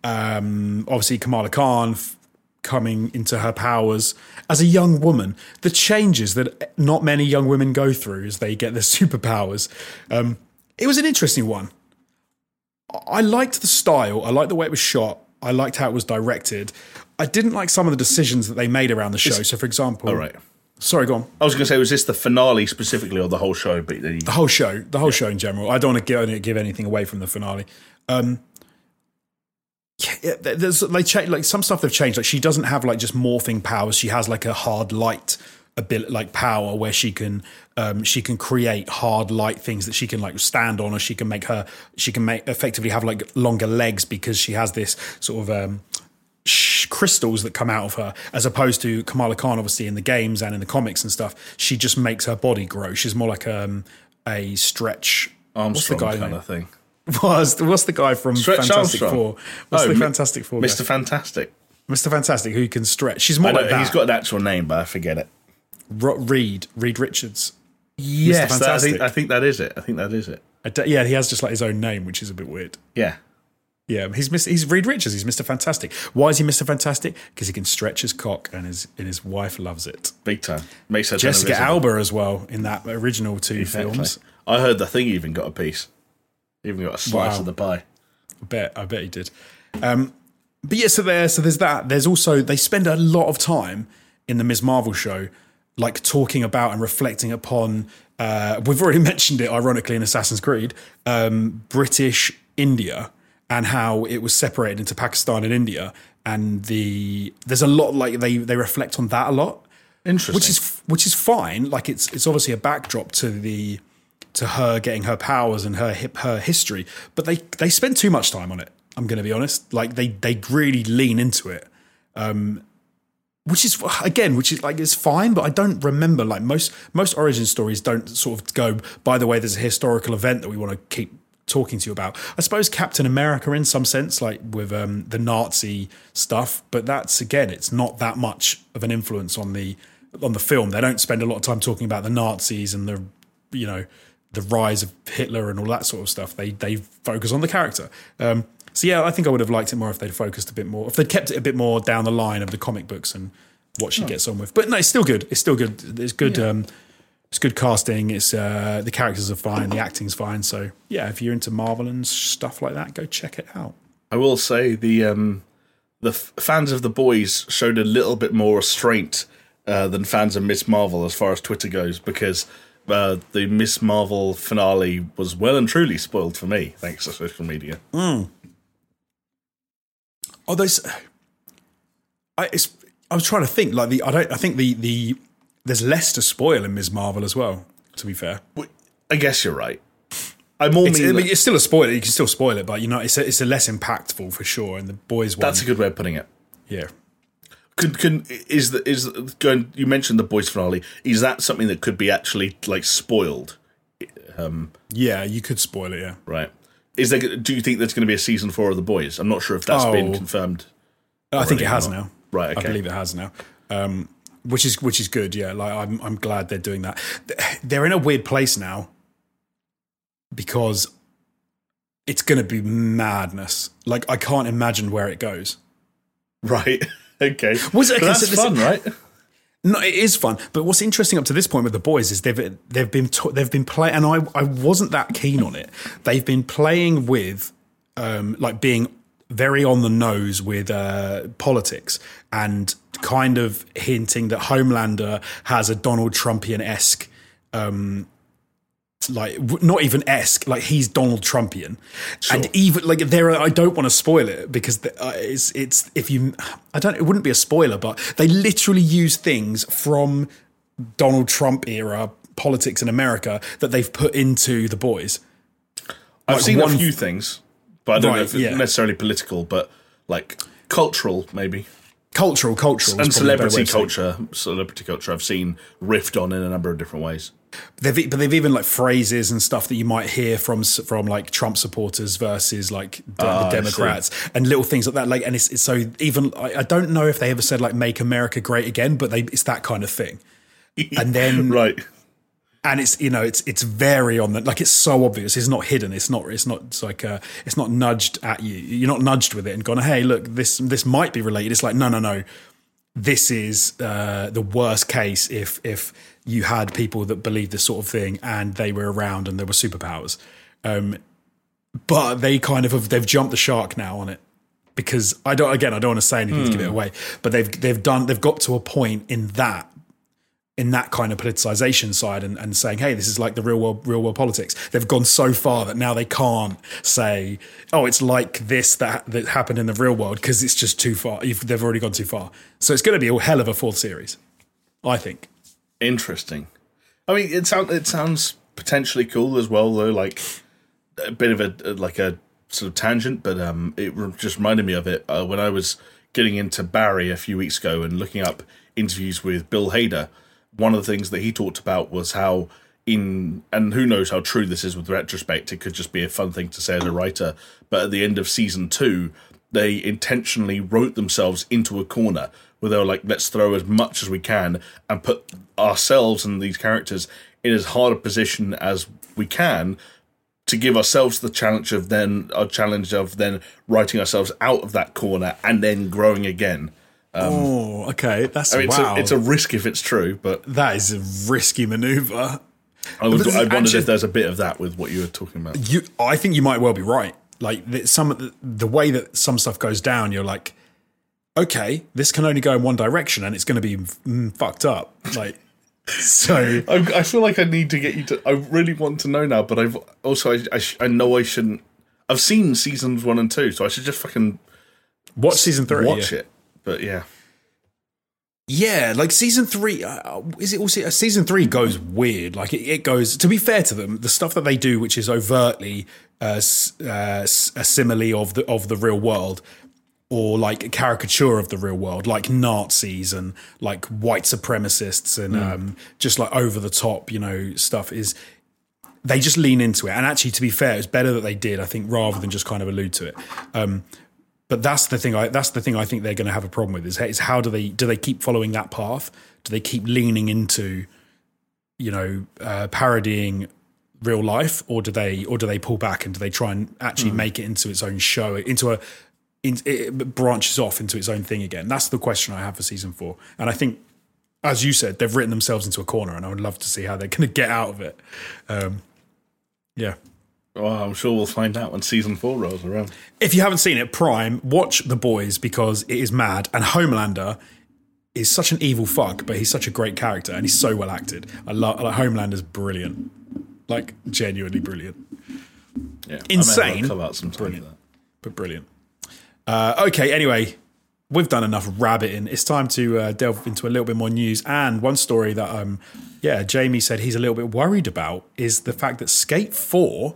um, obviously Kamala Khan f- coming into her powers as a young woman. The changes that not many young women go through as they get their [laughs] superpowers. Um, it was an interesting one. I liked the style. I liked the way it was shot. I liked how it was directed. I didn't like some of the decisions that they made around the show. so, for example, All right. sorry, go on. I was going to say, was this the finale specifically or the whole show? But the, the whole show, the whole show in general. I don't want to give, give anything away from the finale. Um, yeah, there's they change like some stuff they've changed. Like she doesn't have like just morphing powers. She has like a hard light ability, like power where she can um, she can create hard light things that she can like stand on, or she can make her she can make effectively have like longer legs because she has this sort of um, sh- crystals that come out of her, as opposed to Kamala Khan, obviously in the games and in the comics and stuff. She just makes her body grow. She's more like um, a stretch. Armstrong guy kind name? of thing. [laughs] What's what's the guy from Stretch Fantastic Armstrong. Four? What's Oh, the Fantastic Four? guy? Mr. Fantastic. Mr. Fantastic, who can stretch. She's more like that. he's got an actual name, but I forget it. Reed, Reed Richards. Yes, that, I, Fantastic. think, I think that is it. I think that is it. D- yeah, he has just like his own name, which is a bit weird. Yeah. Yeah, he's Mr. he's Reed Richards. He's Mr. Fantastic. Why is he Mr. Fantastic? Because he can stretch his cock, and his and his wife loves it. Big time. Makes her Jessica. Alba as well in that original two Exactly. films. I heard the thing even got a piece. Even got a slice Wow. of the pie. I bet I bet he did. Um, but yeah, so there, so there's that. There's also they spend a lot of time in the Ms. Marvel show, like talking about and reflecting upon. Uh, we've already [laughs] mentioned it, ironically, in Assassin's Creed, um, British India and how it was separated into Pakistan and India, and the there's a lot like they they reflect on that a lot Interesting. which is which is fine. Like it's it's obviously a backdrop to the to her getting her powers and her hip her history, but they they spend too much time on it. I'm going to be honest. Like they they really lean into it, um, which is again, which is like it's fine. But I don't remember like most most origin stories don't sort of go. By the way, there's a historical event that we want to keep talking to you about. I suppose Captain America in some sense, like with um, the Nazi stuff, but that's again, it's not that much of an influence on the on the film. They don't spend a lot of time talking about the Nazis and the you know the rise of Hitler and all that sort of stuff. They they focus on the character. Um, so yeah, I think I would have liked it more if they'd focused a bit more, if they'd kept it a bit more down the line of the comic books and what she gets on with. But no, it's still good. It's still good. It's good. Um, it's good casting. It's uh, the characters are fine. The acting's fine. So yeah, if you're into Marvel and stuff like that, go check it out. I will say the um, the f- fans of the boys showed a little bit more restraint uh, than fans of Miss Marvel as far as Twitter goes because uh, the Miss Marvel finale was well and truly spoiled for me thanks to social media. Oh, those. I it's, I was trying to think like the I don't I think the the there's less to spoil in Ms. Marvel as well. To be fair, I guess you're right. I more it's, mean it's still a spoiler. You can still spoil it, but you know it's a, it's a less impactful for sure. And the boys one, that's a good way of putting it. yeah. Could can is the is going? You mentioned the boys finale. Is that something that could be actually like spoiled? Um, Yeah, you could spoil it. Yeah. Right. Is there? Do you think there's going to be a season four of the boys? I'm not sure if that's been Oh. confirmed. I think it has not? now. Right, I believe it has now. Um, which is which is good. Yeah, like I'm I'm glad they're doing that. They're in a weird place now because it's going to be madness. Like I can't imagine where it goes. Right. [laughs] Okay. Was it- okay, so that's this- fun, right? No, it is fun. But what's interesting up to this point with the boys is they've they've been they've been playing, and I I wasn't that keen on it. They've been playing with um, like being very on the nose with uh, politics and kind of hinting that Homelander has a Donald Trumpian esque. Um, like not even esque, like he's Donald Trumpian, and even like there, are, I don't want to spoil it because the, uh, it's it's if you, I don't, it wouldn't be a spoiler, but they literally use things from Donald Trump era politics in America that they've put into the boys. I've Like seen one- a few things, but I don't know if it's yeah. necessarily political, but like cultural, maybe. Cultural, cultural, And is probably a better celebrity way of saying it. culture, celebrity culture, I've seen riffed on in a number of different ways. They've, but they've even like phrases and stuff that you might hear from from like Trump supporters versus like the, Ah, I the Democrats and little things like that. Like, and it's, it's so even I, I don't know if they ever said like "Make America Great Again," but they it's that kind of thing. And then [laughs] right. and it's you know it's it's very on the like it's so obvious it's not hidden it's not it's not it's like uh it's not nudged at you you're not nudged with it and gone hey look this this might be related it's like no no no this is uh the worst case if if you had people that believed this sort of thing and they were around and there were superpowers um but they kind of have they've jumped the shark now on it because I don't again I don't want to say anything to give it away but they've they've done they've got to a point in that in that kind of politicization side and, and saying, hey, this is like the real world real world politics. They've gone so far that now they can't say, oh, it's like this that that happened in the real world because it's just too far. You've, they've already gone too far. So it's going to be a hell of a fourth series, I think. Interesting. I mean, it sounds it sounds potentially cool as well, though. Like a bit of a like a sort of tangent, but um, it just reminded me of it uh, when I was getting into Barry a few weeks ago and looking up interviews with Bill Hader. One of the things that he talked about was how in and who knows how true this is with retrospect. It could just be a fun thing to say as a writer, but at the end of season two, they intentionally wrote themselves into a corner where they were like, let's throw as much as we can and put ourselves and these characters in as hard a position as we can to give ourselves the challenge of then a challenge of then writing ourselves out of that corner and then growing again. Um, oh, okay. That's I mean, wow. it's, a, it's a risk if it's true, but that is a risky maneuver. I, would, I wondered actually- if there's a bit of that with what you were talking about. You, I think you might well be right. Like some of the, the way that some stuff goes down, you're like, okay, this can only go in one direction, and it's going to be mm, fucked up. Like, [laughs] so I, I feel like I need to get you to. I really want to know now, but I've also I, I, sh- I know I shouldn't. I've seen seasons one and two, so I should just fucking watch season three. watch yeah. it. But yeah, Yeah, like season three, uh, is it also season three goes weird. Like it, it goes. To be fair to them, the stuff that they do, which is overtly uh, uh, a simile of the of the real world, or like a caricature of the real world, like Nazis and like white supremacists and um, just like over the top, you know, stuff is. They just lean into it, and actually, to be fair, it's better that they did. I think rather than just kind of allude to it. Um, but that's the thing. I that's the thing I think they're going to have a problem with is, is how do they do they keep following that path? Do they keep leaning into, you know, uh, parodying real life, or do they or do they pull back and do they try and actually make it into its own show, into a in, it branches off into its own thing again? That's the question I have for season four, and I think. As you said, they've written themselves into a corner, and I would love to see how they're [laughs] going to get out of it. Um, yeah, well, I'm sure we'll find out when season four rolls around. if you haven't seen it, Prime, watch The Boys because it is mad. And Homelander is such an evil fuck, but he's such a great character and he's so well acted. I love like, Homelander's brilliant, like genuinely brilliant, Yeah, Insane. I may have to come out sometime for Brilliant. but brilliant. Uh, okay, anyway, we've done enough rabbiting. It's time to uh, delve into a little bit more news. And one story that, um, yeah, Jamie said he's a little bit worried about is the fact that Skate Four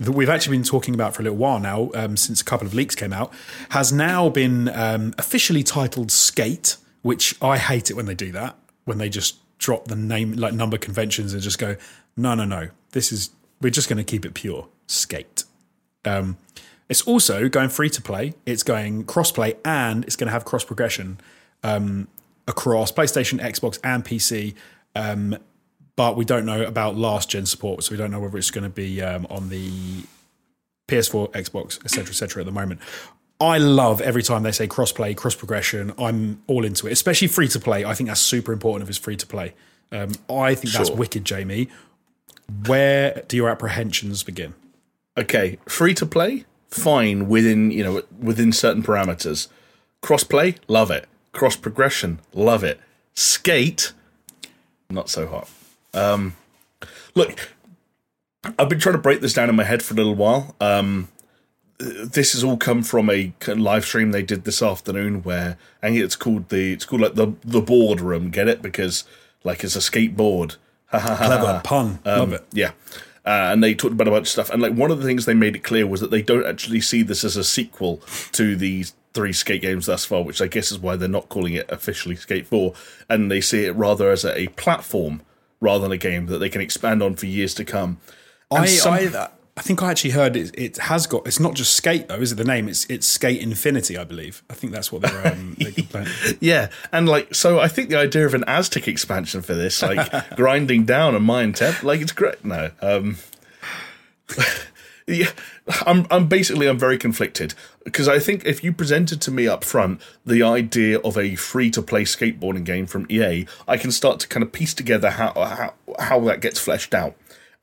that we've actually been talking about for a little while now, um, since a couple of leaks came out, has now been um, officially titled Skate, which I hate it when they do that, when they just drop the name, like number conventions, and just go, no, no, no, this is, we're just going to keep it pure Skate. Um, it's also going free to play, it's going cross play, and it's going to have cross progression um, across PlayStation, Xbox, and PC. Um, but we don't know about last gen support, so we don't know whether it's going to be um, on the PS4, Xbox, etc., etc. at the moment. I love every time they say crossplay, cross progression. I'm all into it, especially free to play. I think that's super important if it's free to play. Um, I think that's wicked, Jamie. Where do your apprehensions begin? Okay, free to play, fine within you know within certain parameters. Crossplay, love it. Cross progression, love it. Skate, not so hot. Um, look, I've been trying to break this down in my head for a little while. Um, this has all come from a live stream they did this afternoon where I think it's called the it's called like the the boardroom. Get it because like it's a skateboard. Clever pun. love it. Yeah. Uh, and they talked about a bunch of stuff. And like one of the things they made it clear was that they don't actually see this as a sequel to these three skate games thus far, which I guess is why they're not calling it officially Skate 4. And they see it rather as a, a platform rather than a game that they can expand on for years to come. I, some, I, I think I actually heard it, it has got. It's not just Skate though, is it? The name it's it's Skate Infinity, I believe. I think that's what they're. Um, they're [laughs] yeah, and like so, I think the idea of an Aztec expansion for this, like [laughs] grinding down a mine temp, like it's great. No, um, [laughs] yeah, I'm I'm basically I'm very conflicted because I think if you presented to me up front the idea of a free to play skateboarding game from EA, I can start to kind of piece together how how how that gets fleshed out.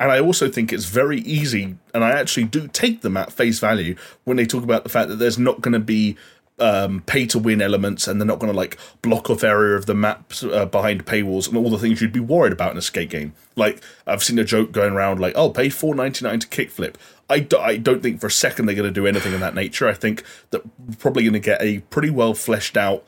And I also think it's very easy, and I actually do take them at face value when they talk about the fact that there's not going to be um, pay to win elements and they're not going to like block off area of the map uh, behind paywalls and all the things you'd be worried about in a skate game. Like I've seen a joke going around like, "Oh, pay four ninety nine to kickflip." I, do, I don't think for a second they're going to do anything of that nature. I think that we're probably going to get a pretty well fleshed out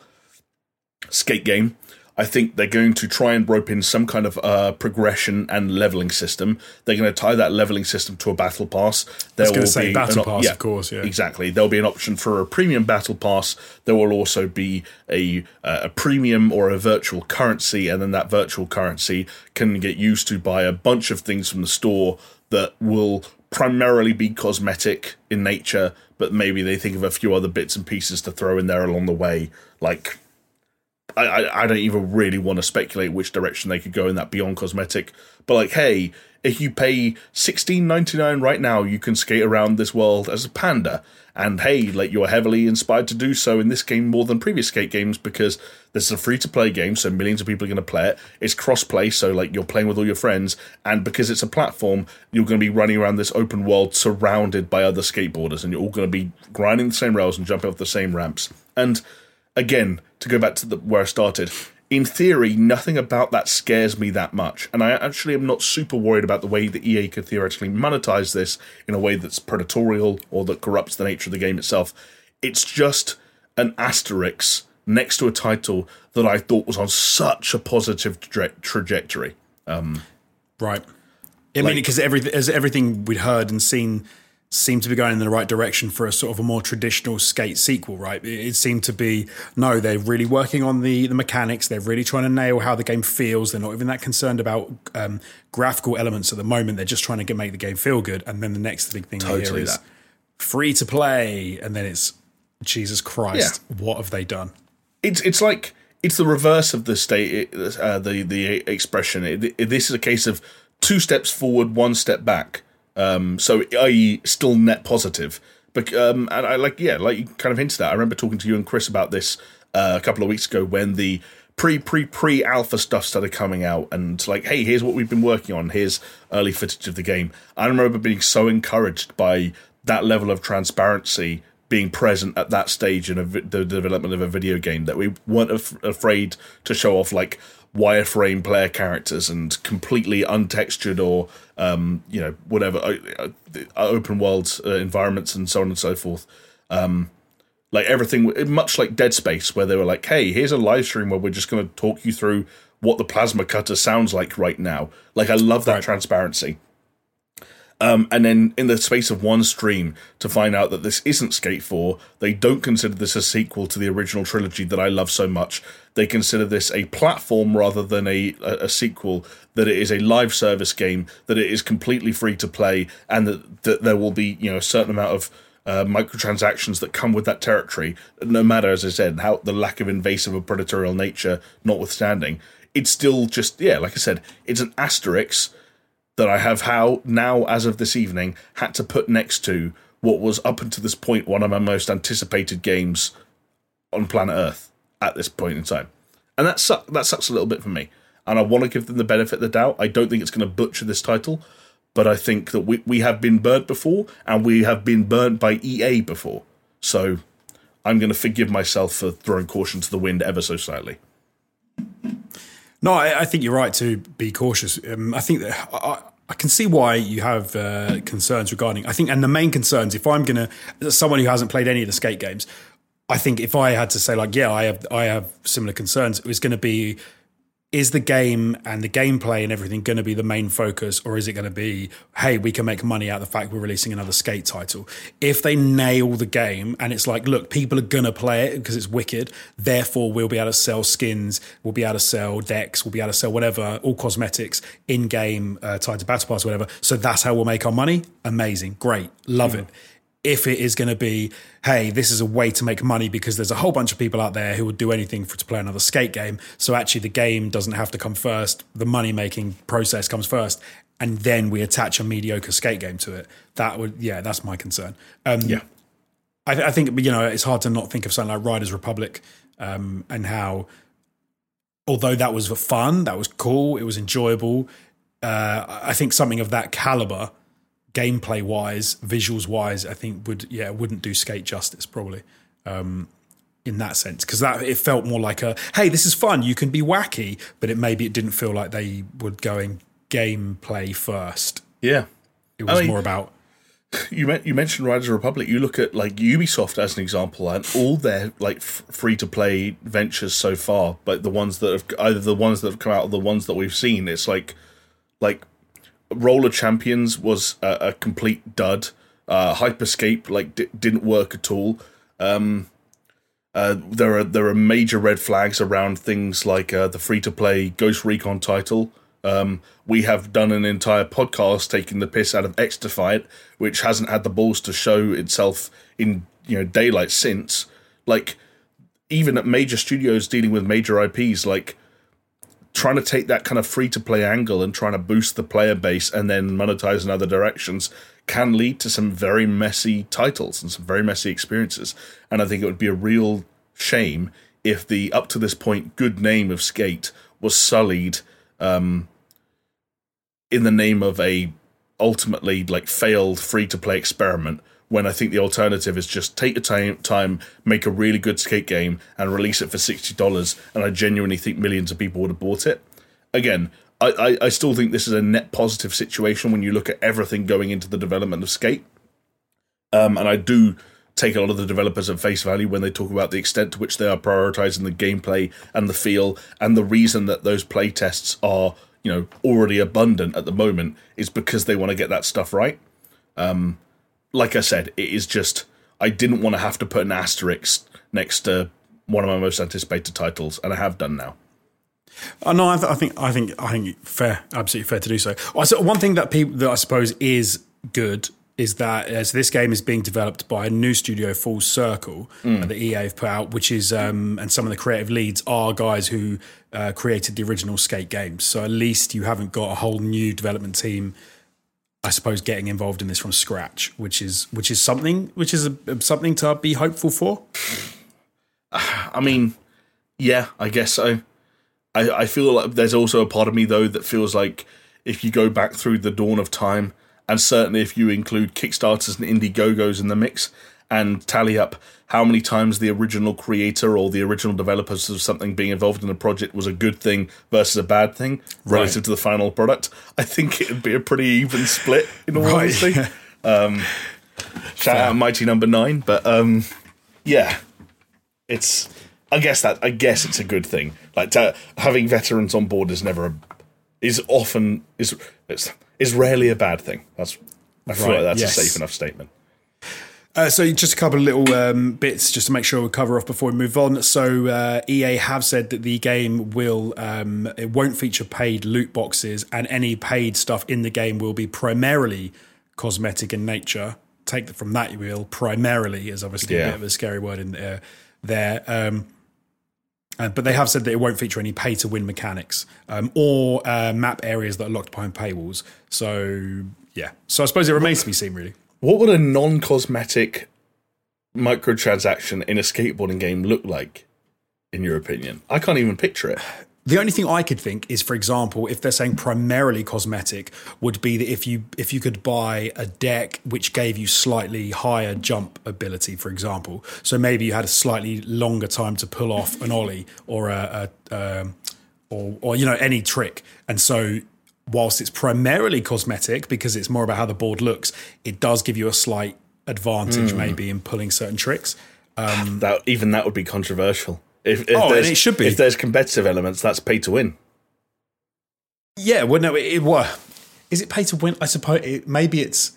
skate game I think they're going to try and rope in some kind of uh, progression and leveling system. They're going to tie that leveling system to a battle pass. There will say be battle pass, yeah, of course. Yeah, exactly. There'll be an option for a premium battle pass. There will also be a uh, a premium or a virtual currency, and then that virtual currency can get used to buy a bunch of things from the store that will primarily be cosmetic in nature, but maybe they think of a few other bits and pieces to throw in there along the way, like I, I, don't even really want to speculate which direction they could go in that beyond cosmetic. But like, hey, if you pay sixteen ninety nine right now, you can skate around this world as a panda. And hey, like you're heavily inspired to do so in this game more than previous skate games because this is a free to play game, so millions of people are going to play it. It's cross play, so like you're playing with all your friends, and because it's a platform, you're going to be running around this open world surrounded by other skateboarders, and you're all going to be grinding the same rails and jumping off the same ramps. And again, to go back to the, where I started, in theory, nothing about that scares me that much. And I actually am not super worried about the way that EA could theoretically monetize this in a way that's predatorial or that corrupts the nature of the game itself. It's just an asterisk next to a title that I thought was on such a positive tra- trajectory. Um, right. I like, mean, because every, as everything we'd heard and seen seem to be going in the right direction for a sort of a more traditional skate sequel, right? It, seemed to be no, they're really working on the the mechanics. They're really trying to nail how the game feels. They're not even that concerned about um, graphical elements at the moment. They're just trying to get, make the game feel good. And then the next big thing totally here is that. free to play, and then it's Jesus Christ, yeah. what have they done? It's it's like it's the reverse of the state uh, the the expression. It, it, this is a case of two steps forward, one step back um, so, i.e., still net positive. But um, and I like, yeah, like you kind of hinted at. I remember talking to you and Chris about this uh, a couple of weeks ago when the pre pre pre alpha stuff started coming out, and like, hey, here's what we've been working on. Here's early footage of the game. I remember being so encouraged by that level of transparency being present at that stage in the development of a video game that we weren't af- afraid to show off like wireframe player characters and completely untextured or um, you know whatever uh, uh, open world uh, environments and so on and so forth. Um, like everything, much like Dead Space, where they were like, "Hey, here's a live stream where we're just going to talk you through what the plasma cutter sounds like right now." Like I love that right. transparency. Um, and then in the space of one stream to find out that this isn't Skate 4, they don't consider this a sequel to the original trilogy that I love so much. They consider this a platform rather than a, a, a sequel, that it is a live service game, that it is completely free to play, and that, that there will be, you know, a certain amount of uh, microtransactions that come with that territory, no matter, as I said, how the lack of invasive or predatorial nature notwithstanding. It's still just, yeah, like I said, it's an asterisk that I have how now as of this evening had to put next to what was up until this point one of my most anticipated games on planet Earth at this point in time. And that sucks that sucks a little bit for me. And I want to give them the benefit of the doubt. I don't think it's going to butcher this title, but I think that we, we have been burnt before and we have been burnt by EA before. So I'm going to forgive myself for throwing caution to the wind ever so slightly. No, I, I, think you're right to be cautious. Um, I think that I, I, can see why you have uh, concerns regarding. I think, and the main concerns, if I'm going to, someone who hasn't played any of the skate games, I think if I had to say like, yeah, I have, I have similar concerns. It was going to be is the game and the gameplay and everything going to be the main focus, or is it going to be, hey, we can make money out of the fact we're releasing another skate title? If they nail the game and it's like, look, people are going to play it because it's wicked, therefore we'll be able to sell skins, we'll be able to sell decks, we'll be able to sell whatever, all cosmetics in game uh, tied to Battle Pass, whatever. So that's how we'll make our money. Amazing, great, love mm. it if it is going to be, hey, this is a way to make money because there's a whole bunch of people out there who would do anything for to play another skate game. So actually, the game doesn't have to come first. The money making process comes first, and then we attach a mediocre skate game to it. That would, yeah, that's my concern. Um, yeah, I, I, think you know it's hard to not think of something like Riders Republic um, and how, although that was fun, that was cool, it was enjoyable. Uh, I think something of that caliber gameplay wise, visuals wise, I think would yeah wouldn't do Skate justice probably. Um, in that sense, because that it felt more like a hey, this is fun, you can be wacky, but it maybe it didn't feel like they were going gameplay first. Yeah, it was I mean, more about. [sighs] You met, you mentioned Riders Republic. You look at like Ubisoft as an example, and all their like f- free to play ventures so far, but the ones that have either the ones that have come out or the ones that we've seen, it's like like Roller Champions was a, a complete dud. Uh, Hyperscape like d- didn't work at all. Um, uh, there are there are major red flags around things like uh, the free to play Ghost Recon title. Um, we have done an entire podcast taking the piss out of XDefiant, which hasn't had the balls to show itself in you know daylight since. Like even at major studios dealing with major IPs, like trying to take that kind of free to play angle and trying to boost the player base and then monetize in other directions can lead to some very messy titles and some very messy experiences. And I think it would be a real shame if the up to this point good name of Skate was sullied um, in the name of a ultimately like failed free to play experiment when I think the alternative is just take your time, time, make a really good skate game, and release it for sixty dollars. And I genuinely think millions of people would have bought it. Again, I, I, still think this is a net positive situation when you look at everything going into the development of Skate. Um, and I do take a lot of the developers at face value when they talk about the extent to which they are prioritizing the gameplay and the feel, and the reason that those play tests are you know already abundant at the moment is because they want to get that stuff right. Um, like I said, it is just I didn't want to have to put an asterisk next to one of my most anticipated titles, and I have done now. Uh, no, I, th- I, think I think I think fair, absolutely fair to do so. so one thing that people that I suppose is good is that as this game is being developed by a new studio, Full Circle, mm. that EA have put out, which is um, and some of the creative leads are guys who uh, created the original Skate games. So at least you haven't got a whole new development team I suppose getting involved in this from scratch, which is which is something which is a, something to be hopeful for. [sighs] I mean, yeah, I guess so. I, I feel like there's also a part of me though that feels like if you go back through the dawn of time, and certainly if you include Kickstarters and Indiegogos in the mix, and tally up how many times the original creator or the original developers of something being involved in a project was a good thing versus a bad thing relative to the final product, [laughs] I think it would be a pretty even split in all right. honesty. [laughs] Um, shout Fair. out Mighty Number no. Nine, but um, yeah, it's. I guess that I guess it's a good thing. Like to, having veterans on board is never a, is often is is rarely a bad thing. That's I feel right. like that's yes. a safe enough statement. Uh, so just a couple of little um, bits just to make sure we cover off before we move on. So uh, EA have said that the game will um, it won't feature paid loot boxes, and any paid stuff in the game will be primarily cosmetic in nature. Take from that you will primarily is obviously yeah. a bit of a scary word in there. There, um, uh, but they have said that it won't feature any pay to win mechanics um, or uh, map areas that are locked behind paywalls. So yeah, so I suppose it remains to be seen really. What would a non cosmetic microtransaction in a skateboarding game look like, in your opinion? I can't even picture it. The only thing I could think is, for example, if they're saying primarily cosmetic, would be that if you if you could buy a deck which gave you slightly higher jump ability, for example, so maybe you had a slightly longer time to pull off an ollie or a, a um, or or you know any trick, and so whilst it's primarily cosmetic because it's more about how the board looks, it does give you a slight advantage mm. maybe in pulling certain tricks. Um, that even that would be controversial. If, if oh, and it should be. If there's competitive elements, that's pay to win. Yeah, well, no, it, it is it pay to win? I suppose it, maybe it's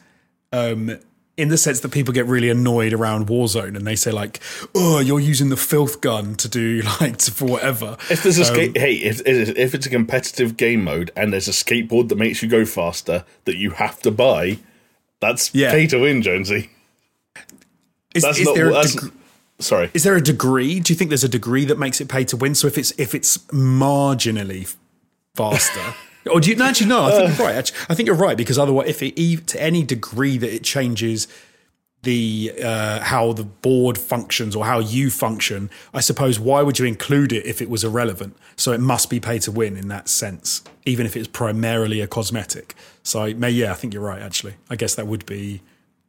um, in the sense that people get really annoyed around Warzone and they say like, "Oh, you're using the filth gun to do [laughs] like to, for whatever." If there's a um, skate, hey, if if it's a competitive game mode and there's a skateboard that makes you go faster that you have to buy, that's Yeah. pay to win, Jonesy. Is, That's is not. there a That's, deg- sorry. is there a degree? Do you think there's a degree that makes it pay to win? So if it's if it's marginally faster. [laughs] Or do you no, actually no? I think you're right. I think you're right because otherwise, if it to any degree that it changes the uh, how the board functions or how you function, I suppose why would you include it if it was irrelevant? So it must be pay to win in that sense, even if it's primarily a cosmetic. So I- may yeah, I think you're right. Actually, I guess that would be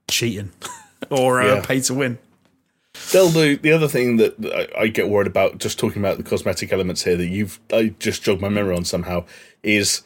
cheating [laughs] or uh, Yeah. pay to win. They'll do the other thing that I, I get worried about. Just talking about the cosmetic elements here that you've I just jogged my memory on somehow is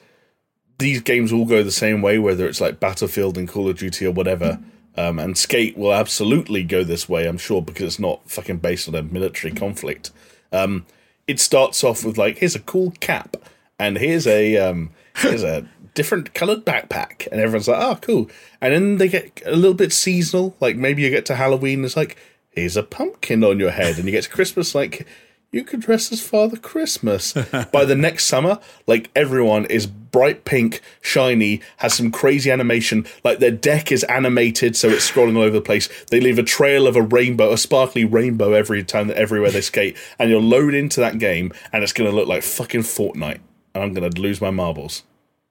these games all go the same way, whether it's like Battlefield and Call of Duty or whatever. Um, and Skate will absolutely go this way, I'm sure, because it's not fucking based on a military conflict. Um, it starts off with like, here's a cool cap, and here's a um, here's a different coloured backpack, and everyone's like, oh, cool. And then they get a little bit seasonal, like maybe you get to Halloween, it's like, here's a pumpkin on your head, and you get to Christmas, like you could dress as Father Christmas. [laughs] By the next summer, like everyone is bright pink, shiny, has some crazy animation. Like their deck is animated, so it's scrolling all over the place. They leave a trail of a rainbow, a sparkly rainbow every time that everywhere they skate, and you'll load into that game, and it's going to look like fucking Fortnite, and I'm going to lose my marbles.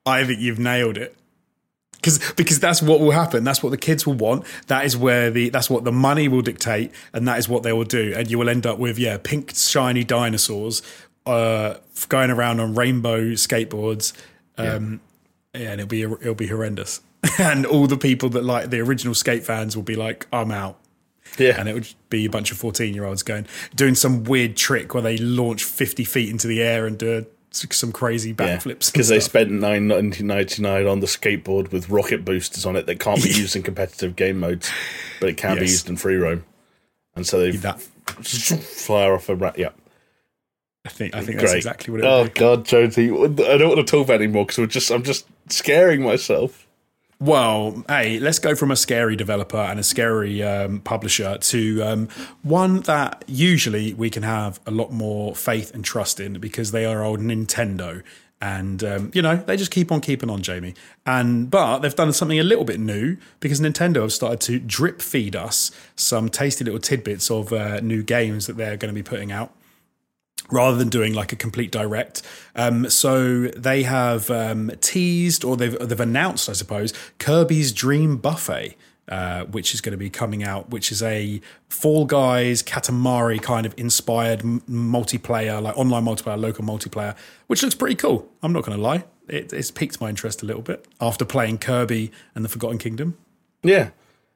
I think you've nailed it. Because because that's what will happen. That's what the kids will want. That is where the that's what the money will dictate, and that is what they will do. And you will end up with yeah, pink shiny dinosaurs uh, going around on rainbow skateboards. Um, yeah. and it'll be it'll be horrendous. [laughs] and all the people that like the original skate fans will be like, I'm out. Yeah, And it would be a bunch of 14 year olds going, doing some weird trick where they launch 50 feet into the air and do some crazy backflips. because they spent nine ninety nine on the skateboard with rocket boosters on it that can't be [laughs] used in competitive game modes, but it can be used in free roam, and so they that [laughs] fly off a rat. Yeah, I think I think that's exactly what it Oh. God, Jonesy, I don't want to talk about it anymore because we're just I'm just scaring myself. Well, hey, let's go from a scary developer and a scary um, publisher to um, one that usually we can have a lot more faith and trust in because they are old Nintendo. And um, you know they just keep on keeping on, Jamie. And but they've done something a little bit new because Nintendo have started to drip feed us some tasty little tidbits of uh, new games that they're going to be putting out rather than doing like a complete direct. Um, so they have um, teased or they've they've announced, I suppose, Kirby's Dream Buffet. Uh, which is going to be coming out, which is a Fall Guys, Katamari kind of inspired m- multiplayer, like online multiplayer, local multiplayer, which looks pretty cool. I'm not going to lie, it, it's piqued my interest a little bit after playing Kirby and the Forgotten Kingdom. Yeah,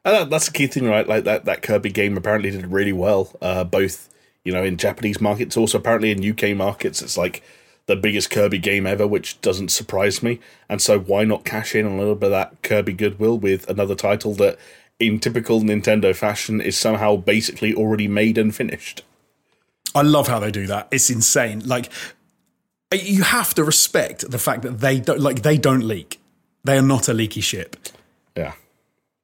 that's the key thing, right? Like that that Kirby game apparently did really well, uh, both you know in Japanese markets, also apparently in UK markets. It's like the biggest Kirby game ever, which doesn't surprise me. And so why not cash in on a little bit of that Kirby goodwill with another title that, in typical Nintendo fashion, is somehow basically already made and finished. I love how they do that. It's insane. Like you have to respect the fact that they don't like they don't leak. They are not a leaky ship. Yeah.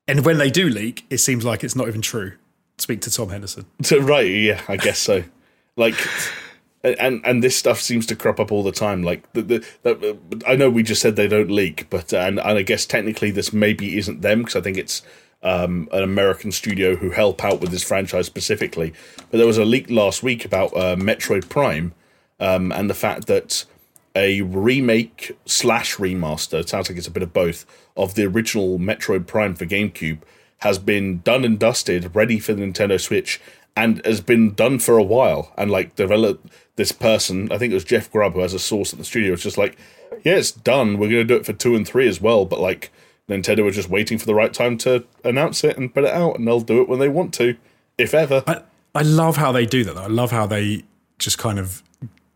And when they do leak, it seems like it's not even true. Speak to Tom Henderson. [laughs] So right, yeah, I guess so. Like, and and this stuff seems to crop up all the time. Like the, the, the I know we just said they don't leak, but uh, and and I guess technically this maybe isn't them because I think it's um, an American studio who help out with this franchise specifically. But there was a leak last week about uh, Metroid Prime um, and the fact that a remake slash remaster, sounds like it's a bit of both, of the original Metroid Prime for GameCube has been done and dusted, ready for the Nintendo Switch, and has been done for a while. And like develop this person, I think it was Jeff Grubb who has a source at the studio. It's just like, yeah, it's done. We're going to do it for two and three as well. But like Nintendo were just waiting for the right time to announce it and put it out, and they'll do it when they want to, if ever. I, I love how they do that. Though. I love how they just kind of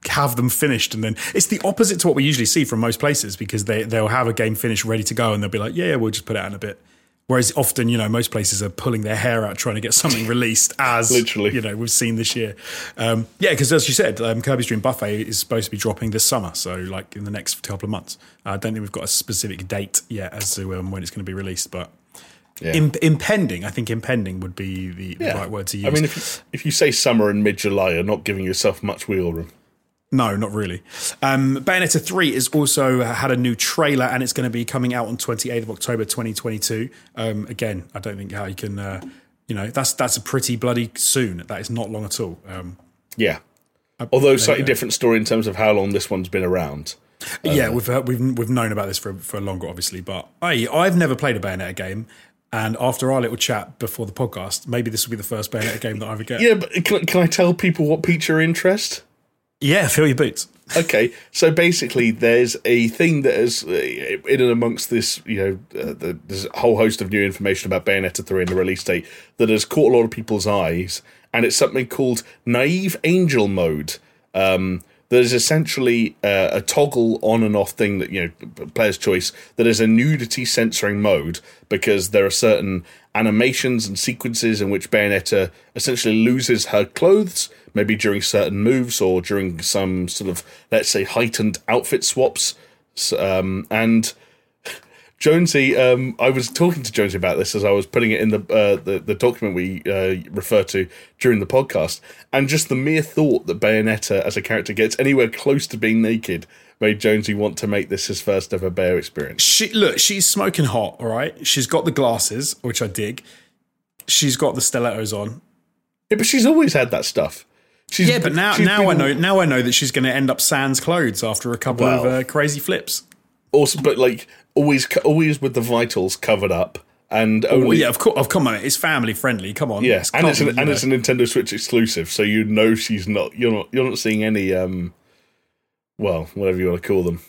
have them finished and then it's the opposite to what we usually see from most places because they they'll have a game finished ready to go and they'll be like yeah, yeah we'll just put it out in a bit Whereas often, you know, most places are pulling their hair out trying to get something released [laughs] as Literally. you know, we've seen this year. Um, yeah, because as you said, um, Kirby's Dream Buffet is supposed to be dropping this summer. So, like in the next couple of months. I don't think we've got a specific date yet as to um, when it's going to be released, but Yeah. im- impending, I think impending would be the, the Yeah. right word to use. I mean, if you, if you say summer and mid July, you're not giving yourself much wheel room. No, not really. Um, Bayonetta 3 has also had a new trailer and it's going to be coming out on 28th of October 2022. Um, again, I don't think how you can, uh, you know, that's that's a pretty bloody soon. That is not long at all. Um, Yeah. Although slightly go. different story in terms of how long this one's been around. yeah, we've, heard, we've we've known about this for for longer, obviously, but I I've never played a Bayonetta game. And after our little chat before the podcast, maybe this will be the first Bayonetta game that I ever get. Yeah, but can, can I tell people what piqued your interest? Yeah feel your boots. okay, so basically, there's a thing that is uh, in and amongst this, you know, uh, the, there's a whole host of new information about Bayonetta 3 and the release date that has caught a lot of people's eyes, and it's something called Naive Angel Mode. Um, that is essentially uh, a toggle on and off thing that, you know, player's choice, that is a nudity censoring mode because there are certain animations and sequences in which Bayonetta essentially loses her clothes, maybe during certain moves or during some sort of, let's say, heightened outfit swaps. Um, and [laughs] Jonesy, um, I was talking to Jonesy about this as I was putting it in the uh, the, the document we uh, refer to during the podcast, and just the mere thought that Bayonetta as a character gets anywhere close to being naked made Jonesy want to make this his first ever Bayo experience. She look, she's smoking hot. All right, she's got the glasses, which I dig. She's got the stilettos on. Yeah, but she's always had that stuff. She's, Yeah, but now she's now I know now I know that she's going to end up sans clothes after a couple of uh, crazy flips. Also, but like always, always with the vitals covered up, and only Well, yeah, of course. Of come on, it's family friendly. Come on, Yes, and it's an, and know. it's a Nintendo Switch exclusive, so you know she's not. You're not. You're not seeing any. Um, well, whatever you want to call them.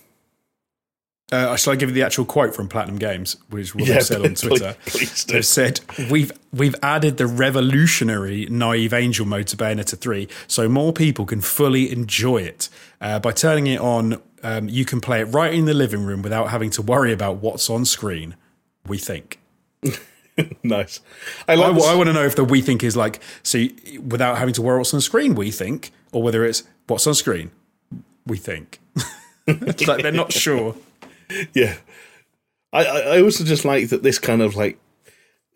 Uh, shall I give you the actual quote from Platinum Games, which what Yeah, they've said on Twitter? please do. They've said we've we've added the revolutionary naive angel mode to Bayonetta three, so more people can fully enjoy it. Uh, by turning it on, um, you can play it right in the living room without having to worry about what's on screen. We think. [laughs] Nice. I I, like. this- want to know if the we think is like so without having to worry what's on screen. We think, or whether it's what's on screen. We think. [laughs] it's like they're not sure. Yeah. I, I also just like that this kind of like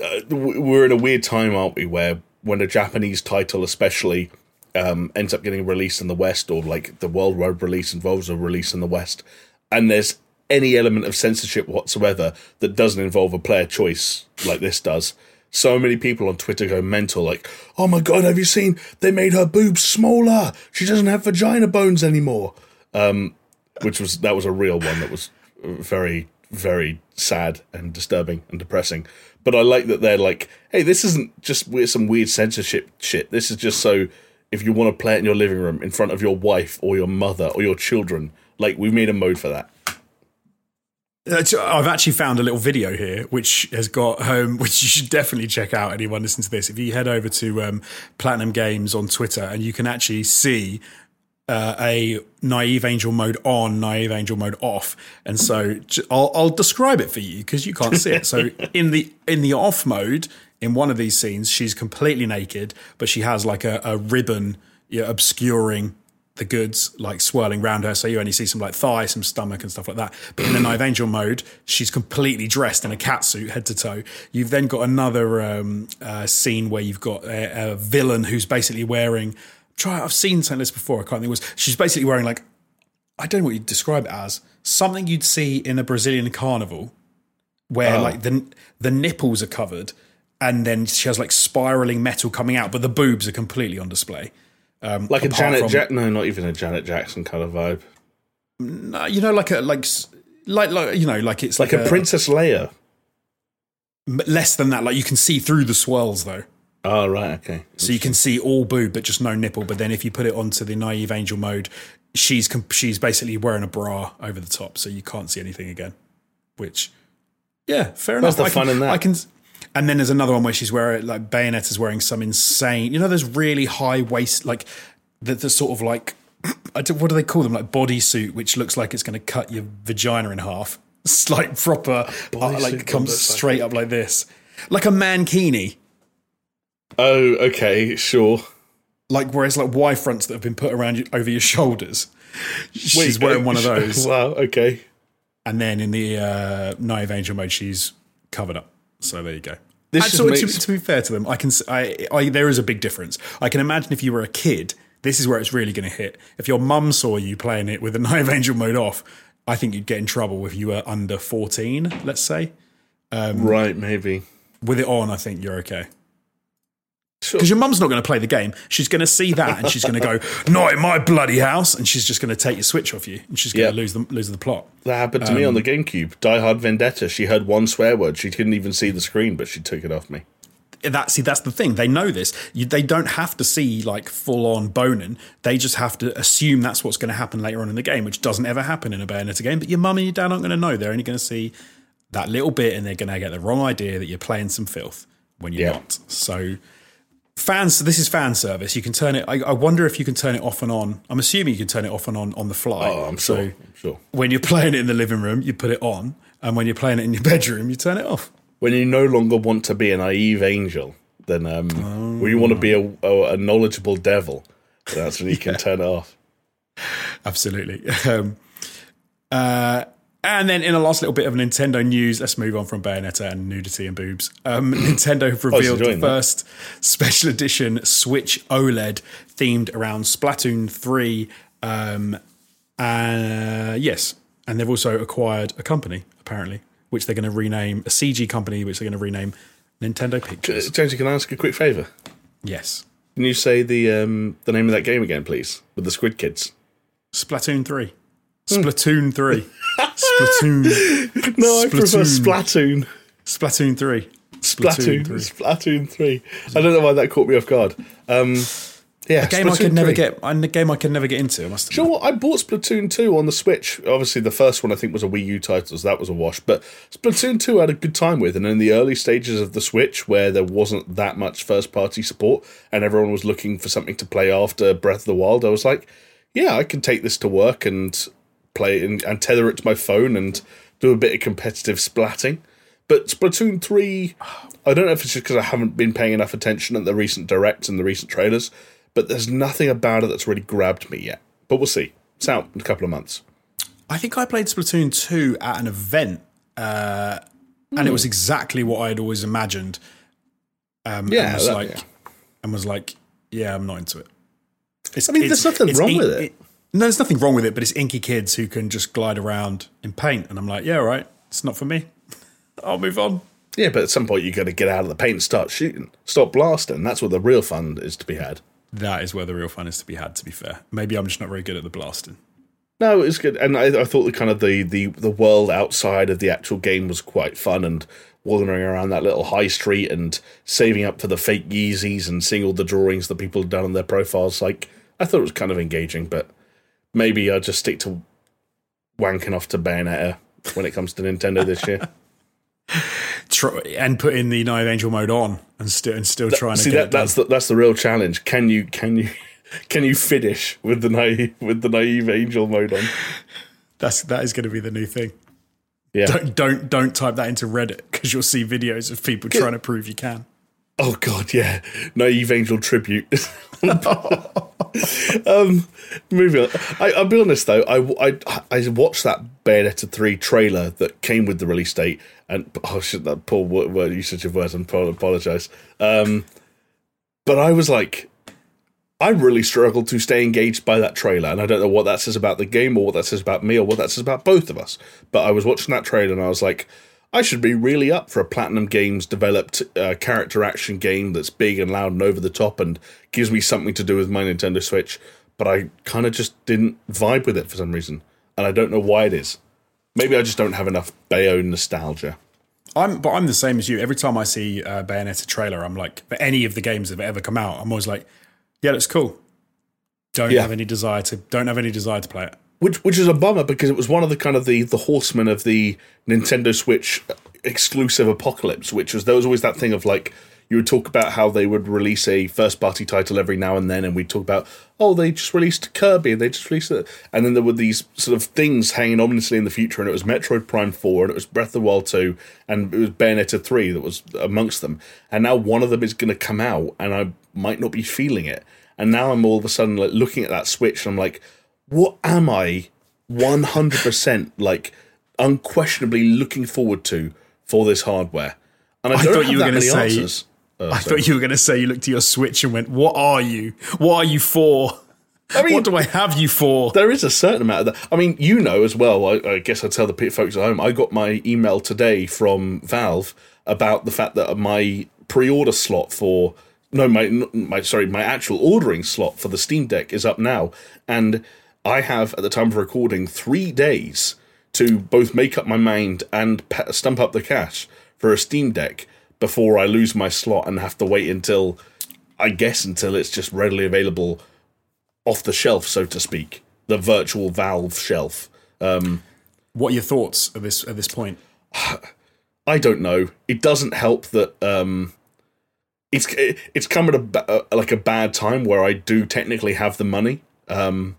uh, we're in a weird time, aren't we? Where when a Japanese title, especially, um, ends up getting released in the West, or like the worldwide release involves a release in the West, and there's any element of censorship whatsoever that doesn't involve a player choice like this does. So many people on Twitter go mental, like, "Oh my god, have you seen? They made her boobs smaller. She doesn't have vagina bones anymore." Um, which was that was a real one that was very very sad and disturbing and depressing. But I like that they're like, hey, this isn't just some weird censorship shit. This is just so if you want to play it in your living room in front of your wife or your mother or your children, like we've made a mode for that. I've actually found a little video here, which has got um, [laughs] which you should definitely check out. Anyone listen to this, if you head over to um, Platinum Games on Twitter, and you can actually see uh, a naive angel mode on, naive angel mode off, and so I'll, I'll describe it for you because you can't see it. So [laughs] in the in the off mode, in one of these scenes, she's completely naked, but she has like a, a ribbon yeah, obscuring the goods like swirling around her, so you only see some like thigh, some stomach, and stuff like that. But in the naive Angel mode, she's completely dressed in a cat suit, head to toe. You've then got another um, uh, scene where you've got a, a villain who's basically wearing. Try, I've seen something like this before. I can't think. It was she's basically wearing like I don't know what you'd describe it as something you'd see in a Brazilian carnival, where Oh. like the the nipples are covered, and then she has like spiraling metal coming out, but the boobs are completely on display. Like a Janet from- Jack no, not even a Janet Jackson kind of vibe. Uh, you know, like a like like like you know, like it's Like a Princess Leia. less than that. Like you can see through the swirls though, Oh right, okay. so you can see all boob but just no nipple. But then if you put it onto the naive angel mode, she's she's basically wearing a bra over the top, so you can't see anything again. Which, yeah, fair enough. That's the I fun can, in that. I can. And then there's another one where she's wearing like Bayonetta's wearing some insane. You know, there's really high waist like the, the sort of like [clears throat] what do they call them like bodysuit, which looks like it's going to cut your vagina in half. [laughs] It's like proper, uh, like comes straight up like this, like a mankini. Oh, okay, sure. Like whereas like Y fronts that have been put around you over your shoulders. She's Wait, wearing one of [laughs] those, Wow, okay. and then in the uh, naive angel mode, she's covered up. So there you go. This And so to, makes- to be fair to them, I can I, I there is a big difference. I can imagine if you were a kid, this is where it's really going to hit. If your mum saw you playing it with the [laughs] naive angel mode off, I think you'd get in trouble if you were under fourteen. Let's say right, maybe. with it on, I think you're okay. Sure. Because your mum's not going to play the game. She's going to see that and she's going to go, [laughs] "Not in my bloody house," and she's just going to take your switch off you, and she's going Yeah. to lose the lose the plot. That happened to me Um, on the GameCube. Die Hard Vendetta. She heard one swear word. She couldn't even see the screen, but she took it off me. that see that's the thing they know this you, they don't have to see like full on boning they just have to assume that's what's going to happen later on in the game which doesn't ever happen in a bayonetta game but your mum and your dad aren't going to know they're only going to see that little bit and they're going to get the wrong idea that you're playing some filth when you're Yeah. not so fans this is fan service you can turn it I, I wonder if you can turn it off and on i'm assuming you can turn it off and on on the fly Oh, I'm sure. I'm sure. when you're playing it in the living room you put it on and when you're playing it in your [laughs] bedroom you turn it off When you no longer want to be a naive angel, then um, when you want to be a, a, a knowledgeable devil, that's when you can [laughs] turn it off. Absolutely. [laughs] Um, uh, and then in a last little bit of Nintendo news, let's move on from Bayonetta and nudity and boobs. Um, [clears throat] Nintendo have revealed the enjoying that. first special edition Switch OLED themed around Splatoon 3. Um, uh, yes. And they've also acquired a company, apparently, which they're going to rename a CG company, which they're going to rename Nintendo Pictures. James, can I ask a quick favour? Yes. Can you say the um, the name of that game again, please, with the Squid Kids? Splatoon 3. Splatoon 3. [laughs] Splatoon. No, I prefer Splatoon. Splatoon. Splatoon 3. Splatoon. 3. Splatoon three. I don't know why that caught me off guard. Um, yeah, game I Splatoon could never 3. get. A game I could never get into. I must know what? I bought Splatoon 2 on the Switch. Obviously, the first one I think was a Wii U title, so that was a wash. But Splatoon 2 I had a good time with. And in the early stages of the Switch, where there wasn't that much first party support and everyone was looking for something to play after Breath of the Wild, I was like, yeah, I can take this to work and play it and, and tether it to my phone and do a bit of competitive splatting. But Splatoon 3, I don't know if it's just because I haven't been paying enough attention at the recent directs and the recent trailers, but there's nothing about it that's really grabbed me yet. But we'll see. It's out in a couple of months. I think I played Splatoon 2 at an event, uh, and it was exactly what I had always imagined. Um, Yeah, and was that- like, yeah. and was like, yeah, I'm not into it. It's, I mean, there's nothing wrong with it. No, there's nothing wrong with it, but it's inky kids who can just glide around in paint, and I'm like, yeah, all right, it's not for me. [laughs] I'll move on. Yeah, but at some point you got to get out of the paint and start shooting. Stop blasting. That's where the real fun is to be had. That is where the real fun is to be had. To be fair, maybe I'm just not very good at the blasting. No, it was good, and I, I thought the kind of the, the the world outside of the actual game was quite fun, and wandering around that little high street and saving up for the fake Yeezys and seeing all the drawings that people had done on their profiles. Like I thought it was kind of engaging, but maybe I'll just stick to wanking off to Bayonetta when it comes to Nintendo this year. [laughs] Try, and put in the Naive Angel mode on, and still and still trying to See get that that's the, that's the real challenge. Can you can you [laughs] can you finish with the naive with the naive angel mode on? That's that is going to be the new thing. Yeah. Don't don't don't type that into Reddit because you'll see videos of people trying to prove you can. Oh god, yeah, naive angel tribute. [laughs] um, moving on. I, I'll be honest though, I, I I watched that Bayonetta three trailer that came with the release date, and oh shit, that poor word, word usage of words. I apologize. Um, but I was like, I really struggled to stay engaged by that trailer, and I don't know what that says about the game, or what that says about me, or what that says about both of us. But I was watching that trailer, and I was like, I should be really up for a Platinum Games developed uh, character action game that's big and loud and over the top, and gives me something to do with my Nintendo Switch. But I kind of just didn't vibe with it for some reason, and I don't know why it is. Maybe I just don't have enough Bayo nostalgia. I'm but I'm the same as you. Every time I see a Bayonetta trailer, I'm like, for any of the games that have ever come out, I'm always like, yeah, that's cool. Don't Yeah. have any desire to don't have any desire to play it. Which which is a bummer because it was one of the kind of the the horsemen of the Nintendo Switch exclusive apocalypse, which was there was always that thing of like you would talk about how they would release a first party title every now and then, and we'd talk about, oh, they just released Kirby, and they just released it. And then there were these sort of things hanging ominously in the future, and it was Metroid Prime 4, and it was Breath of the Wild 2, and it was Bayonetta 3 that was amongst them. And now one of them is going to come out, and I might not be feeling it. And now I'm all of a sudden like looking at that Switch, and I'm like, what am I 100% like unquestionably looking forward to for this hardware? And I, I thought you were going to say. answers. I oh, sorry. thought you were going to say you looked at your Switch and went, "What are you? What are you for? I mean, what do I have you for?" there is a certain amount of that. I mean, you know as well. I, I guess I tell the folks at home. I got my email today from Valve about the fact that my pre-order slot for no, my my sorry, my actual ordering slot for the Steam Deck is up now, and I have at the time of recording three days to both make up my mind and stump up the cash for a Steam Deck before I lose my slot and have to wait until I guess until it's just readily available off the shelf, so to speak, the virtual Valve shelf. What are your thoughts at this at this point? [sighs] I don't know. It doesn't help that um, it's it's come at a uh, like a bad time where I do technically have the money. Um,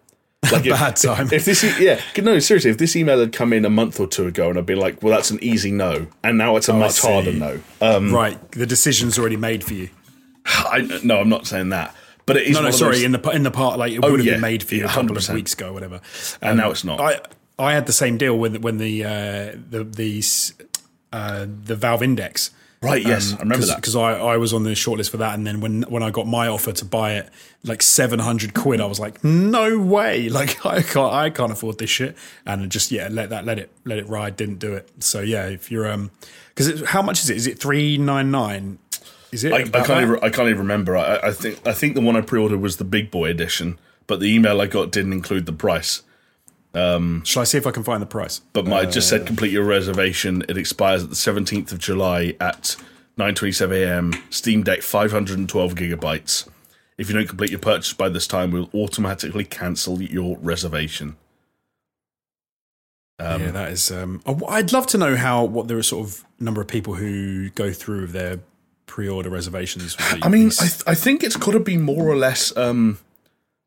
like [laughs] if, Bad time. If this, e- yeah, no, seriously, if this email had come in a month or two ago and I'd be like, well, that's an easy no, and now it's a much see. harder no. Um, right, the decision's already made for you. [sighs] I, no, I'm not saying that, but it is. No, one no, of sorry. those- In the in the part, like it would have yeah, been made for you yeah, a couple of 100%. weeks ago, or whatever. and now it's not. I I had the same deal when when the uh, the the uh, the Valve Index. Right? Yes, I remember Cause, that. because I, I was on the shortlist for that, and then when when I got my offer to buy it, like seven hundred quid, I was like, no way, [laughs] like I can't I can't afford this shit, and just yeah, let that let it let it ride, didn't do it. So yeah, if you're um, because how much is it? Is it three nine nine? Is it? I, I can't that? even. I can't even remember. I, I think. I think the one I pre-ordered was the big boy edition, but the email I got didn't include the price. Shall I see if I can find the price? But my it just said complete your reservation. It expires at the seventeenth of July at nine twenty-seven a.m. Steam Deck five hundred and twelve gigabytes. If you don't complete your purchase by this time, we'll automatically cancel your reservation. Um, yeah, that is. Um, I'd love to know how what there are sort of number of people who go through their pre-order reservations. I mean, I, th- I think it's got to be more or less um,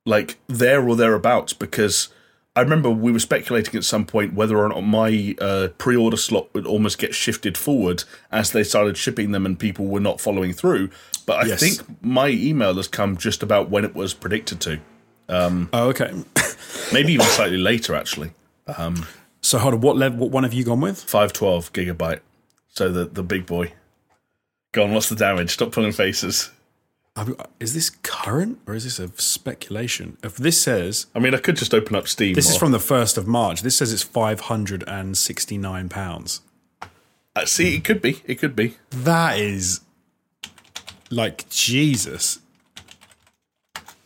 like there or thereabouts because I remember we were speculating at some point whether or not my uh, pre-order slot would almost get shifted forward as they started shipping them and people were not following through. But I Yes. think my email has come just about when it was predicted to, oh, okay. maybe even slightly later actually. So hold on, what level? What one have you gone with? Five twelve gigabyte, so the the big boy. Go on, what's the damage? Stop pulling faces. Is this current or is this a speculation? If this says I mean, I could just open up Steam. this is from the first of March, this says it's five hundred and sixty nine pounds. Uh, see, it could be. It could be. That is like Jesus.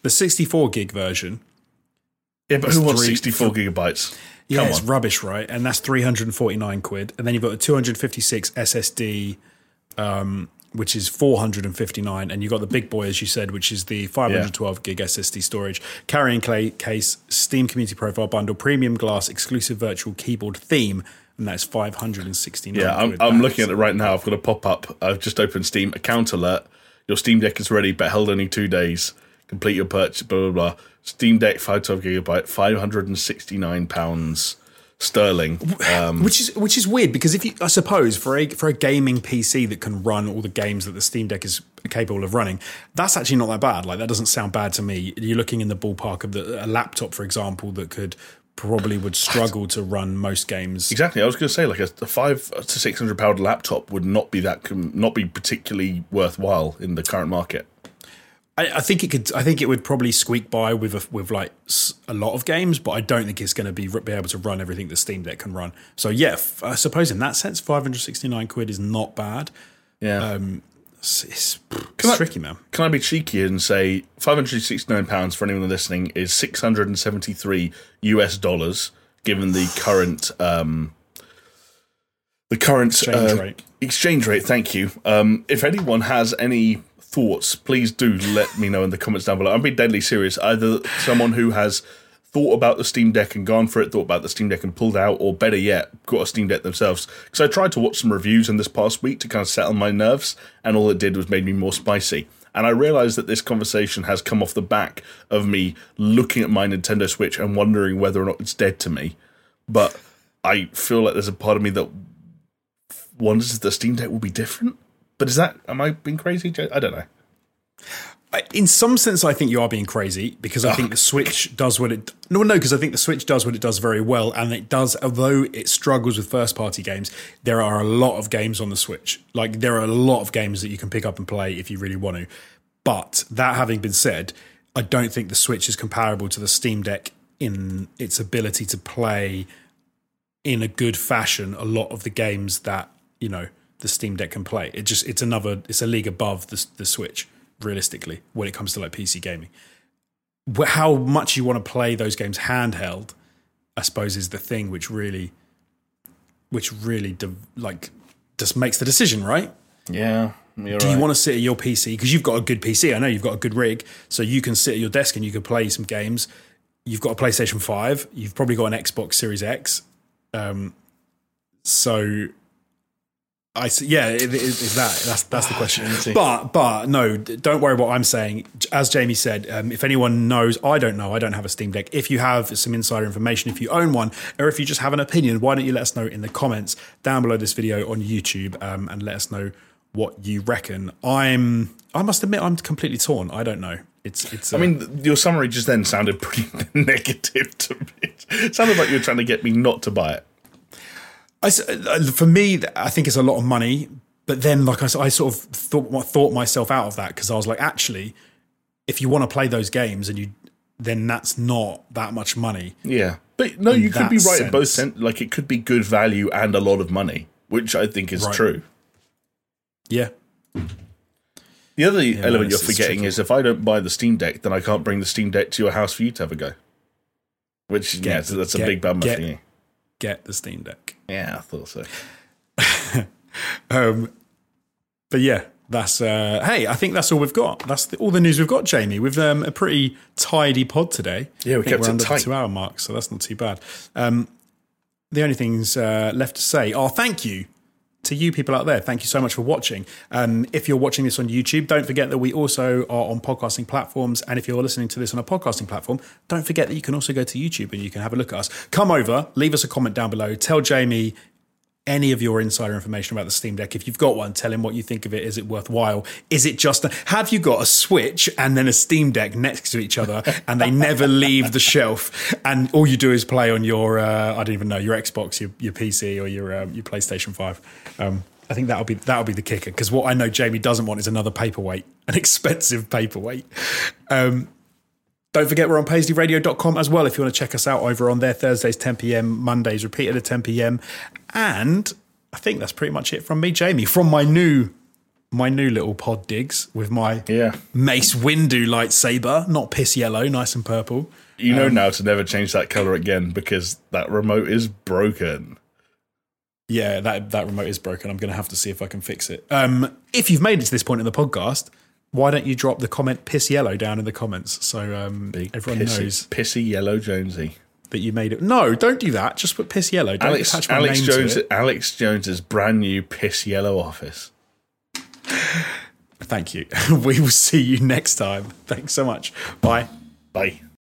The sixty four gig version. Yeah, but who wants 64 gigabytes? Yeah, Come it's on. rubbish, right? And that's 349 quid. And then you've got a 256 SSD, um, which is 459. And you've got the big boy, as you said, which is the 512 gig SSD storage, carrying clay case, Steam Community Profile Bundle, premium glass, exclusive virtual keyboard theme. And that's 569 Yeah, I'm. I'm looking at it right now. I've got a pop up. I've just opened Steam. Account alert. Your Steam Deck is ready, but held only two days. Complete your purchase. Blah blah blah. Steam Deck 512 gigabyte, 569 pounds sterling. Um, Which is which is weird because if you, I suppose for a for a gaming PC that can run all the games that the Steam Deck is capable of running, that's actually not that bad. Like that doesn't sound bad to me. You're looking in the ballpark of the, a laptop, for example, that could probably would struggle to run most games. exactly. I was going to say like a, a five to six hundred pound laptop would not be that com- not be particularly worthwhile in the current market. I, I think it could. I think it would probably squeak by with a, with like a lot of games, but I don't think it's going to be be able to run everything the Steam Deck can run. So yeah, I suppose in that sense, 569 quid is not bad. Yeah. It's, it's, it's I- tricky, man. Can I be cheeky and say five hundred sixty nine pounds for anyone listening is six hundred and seventy three US dollars, given the [sighs] current um, the current Exchange uh, rate. Exchange rate. Thank you. Um, if anyone has any thoughts, please do let me know in the comments down below. I'm being deadly serious. Either someone who has thought about the Steam Deck and gone for it, thought about the Steam Deck and pulled out, or better yet, got a Steam Deck themselves. Because I tried to watch some reviews in this past week to kind of settle my nerves, and all it did was made me more spicy. And I realized that this conversation has come off the back of me looking at my Nintendo Switch and wondering whether or not it's dead to me. But I feel like there's a part of me that wonders if the Steam Deck will be different. But is that, am I being crazy? I don't know. In some sense, I think you are being crazy because I think the Switch does what it. No, no, because I think the Switch does what it does very well, and it does. Although it struggles with first-party games, there are a lot of games on the Switch. Like there are a lot of games that you can pick up and play if you really want to. But that having been said, I don't think the Switch is comparable to the Steam Deck in its ability to play in a good fashion a lot of the games that you know the Steam Deck can play. It just it's another it's a league above the the Switch realistically when it comes to like PC gaming. How much you want to play those games handheld, I suppose, is the thing which really, which really de- like just makes the decision, right? Yeah. Do right. you want to sit at your PC because you've got a good PC? I know you've got a good rig, so you can sit at your desk and you can play some games. You've got a PlayStation Five. You've probably got an Xbox Series X. Um, so I see, yeah, it, it, is that that's that's the question. But but no, don't worry what I'm saying. As Jamie said, um, if anyone knows, I don't know. I don't have a Steam Deck. If you have some insider information, if you own one, or if you just have an opinion, why don't you let us know in the comments down below this video on YouTube um, and let us know what you reckon. I'm I must admit I'm completely torn. I don't know. It's it's. Uh, I mean, your summary just then sounded [laughs] pretty [laughs] negative to me. It sounded like you were trying to get me not to buy it. I, uh, for me, I think it's a lot of money. But then, like I, I sort of thought, thought myself out of that because I was like, actually, if you want to play those games and you, then that's not that much money. Yeah, but no, you could be right sense. in both sense. Like it could be good value and a lot of money, which I think is right. true. Yeah. The other yeah, element you're forgetting is if I don't buy the Steam Deck, then I can't bring the Steam Deck to your house for you to have a go. Which get, yeah, so that's a get, big bummer get, for you. Get the Steam Deck. Yeah, I thought so. [laughs] um, but yeah, that's uh, hey, I think that's all we've got. That's the, all the news we've got, Jamie. We've um, a pretty tidy pod today. Yeah, we kept we're it under tight. the two-hour mark, so that's not too bad. Um, the only things uh, left to say are thank you to you people out there, thank you so much for watching. Um, if you're watching this on YouTube, don't forget that we also are on podcasting platforms. And if you're listening to this on a podcasting platform, don't forget that you can also go to YouTube and you can have a look at us. Come over, leave us a comment down below, tell Jamie any of your insider information about the Steam Deck. If you've got one, tell him what you think of it. Is it worthwhile? Is it just a, have you got a Switch and then a Steam Deck next to each other and they never [laughs] leave the shelf and all you do is play on your uh, I don't even know your Xbox, your, your PC or your uh, your PlayStation Five. Um, I think that'll be that'll be the kicker because what I know Jamie doesn't want is another paperweight, an [laughs] expensive paperweight. Um, don't forget we're on paisleyradio.com as well if you want to check us out over on there Thursdays 10 p.m. Mondays repeated at 10 p.m. And I think that's pretty much it from me, Jamie, from my new my new little pod digs with my yeah. Mace Windu lightsaber, not piss yellow, nice and purple. You know um, now to never change that color again because that remote is broken. Yeah, that that remote is broken. I'm going to have to see if I can fix it. Um, if you've made it to this point in the podcast, why don't you drop the comment piss yellow down in the comments so um, everyone pissy, knows pissy yellow Jonesy that you made it. No, don't do that. Just put piss yellow. Don't Alex, attach my Alex name Jones, to it. Alex Jones's brand new piss yellow office. Thank you. [laughs] we will see you next time. Thanks so much. Bye. Bye.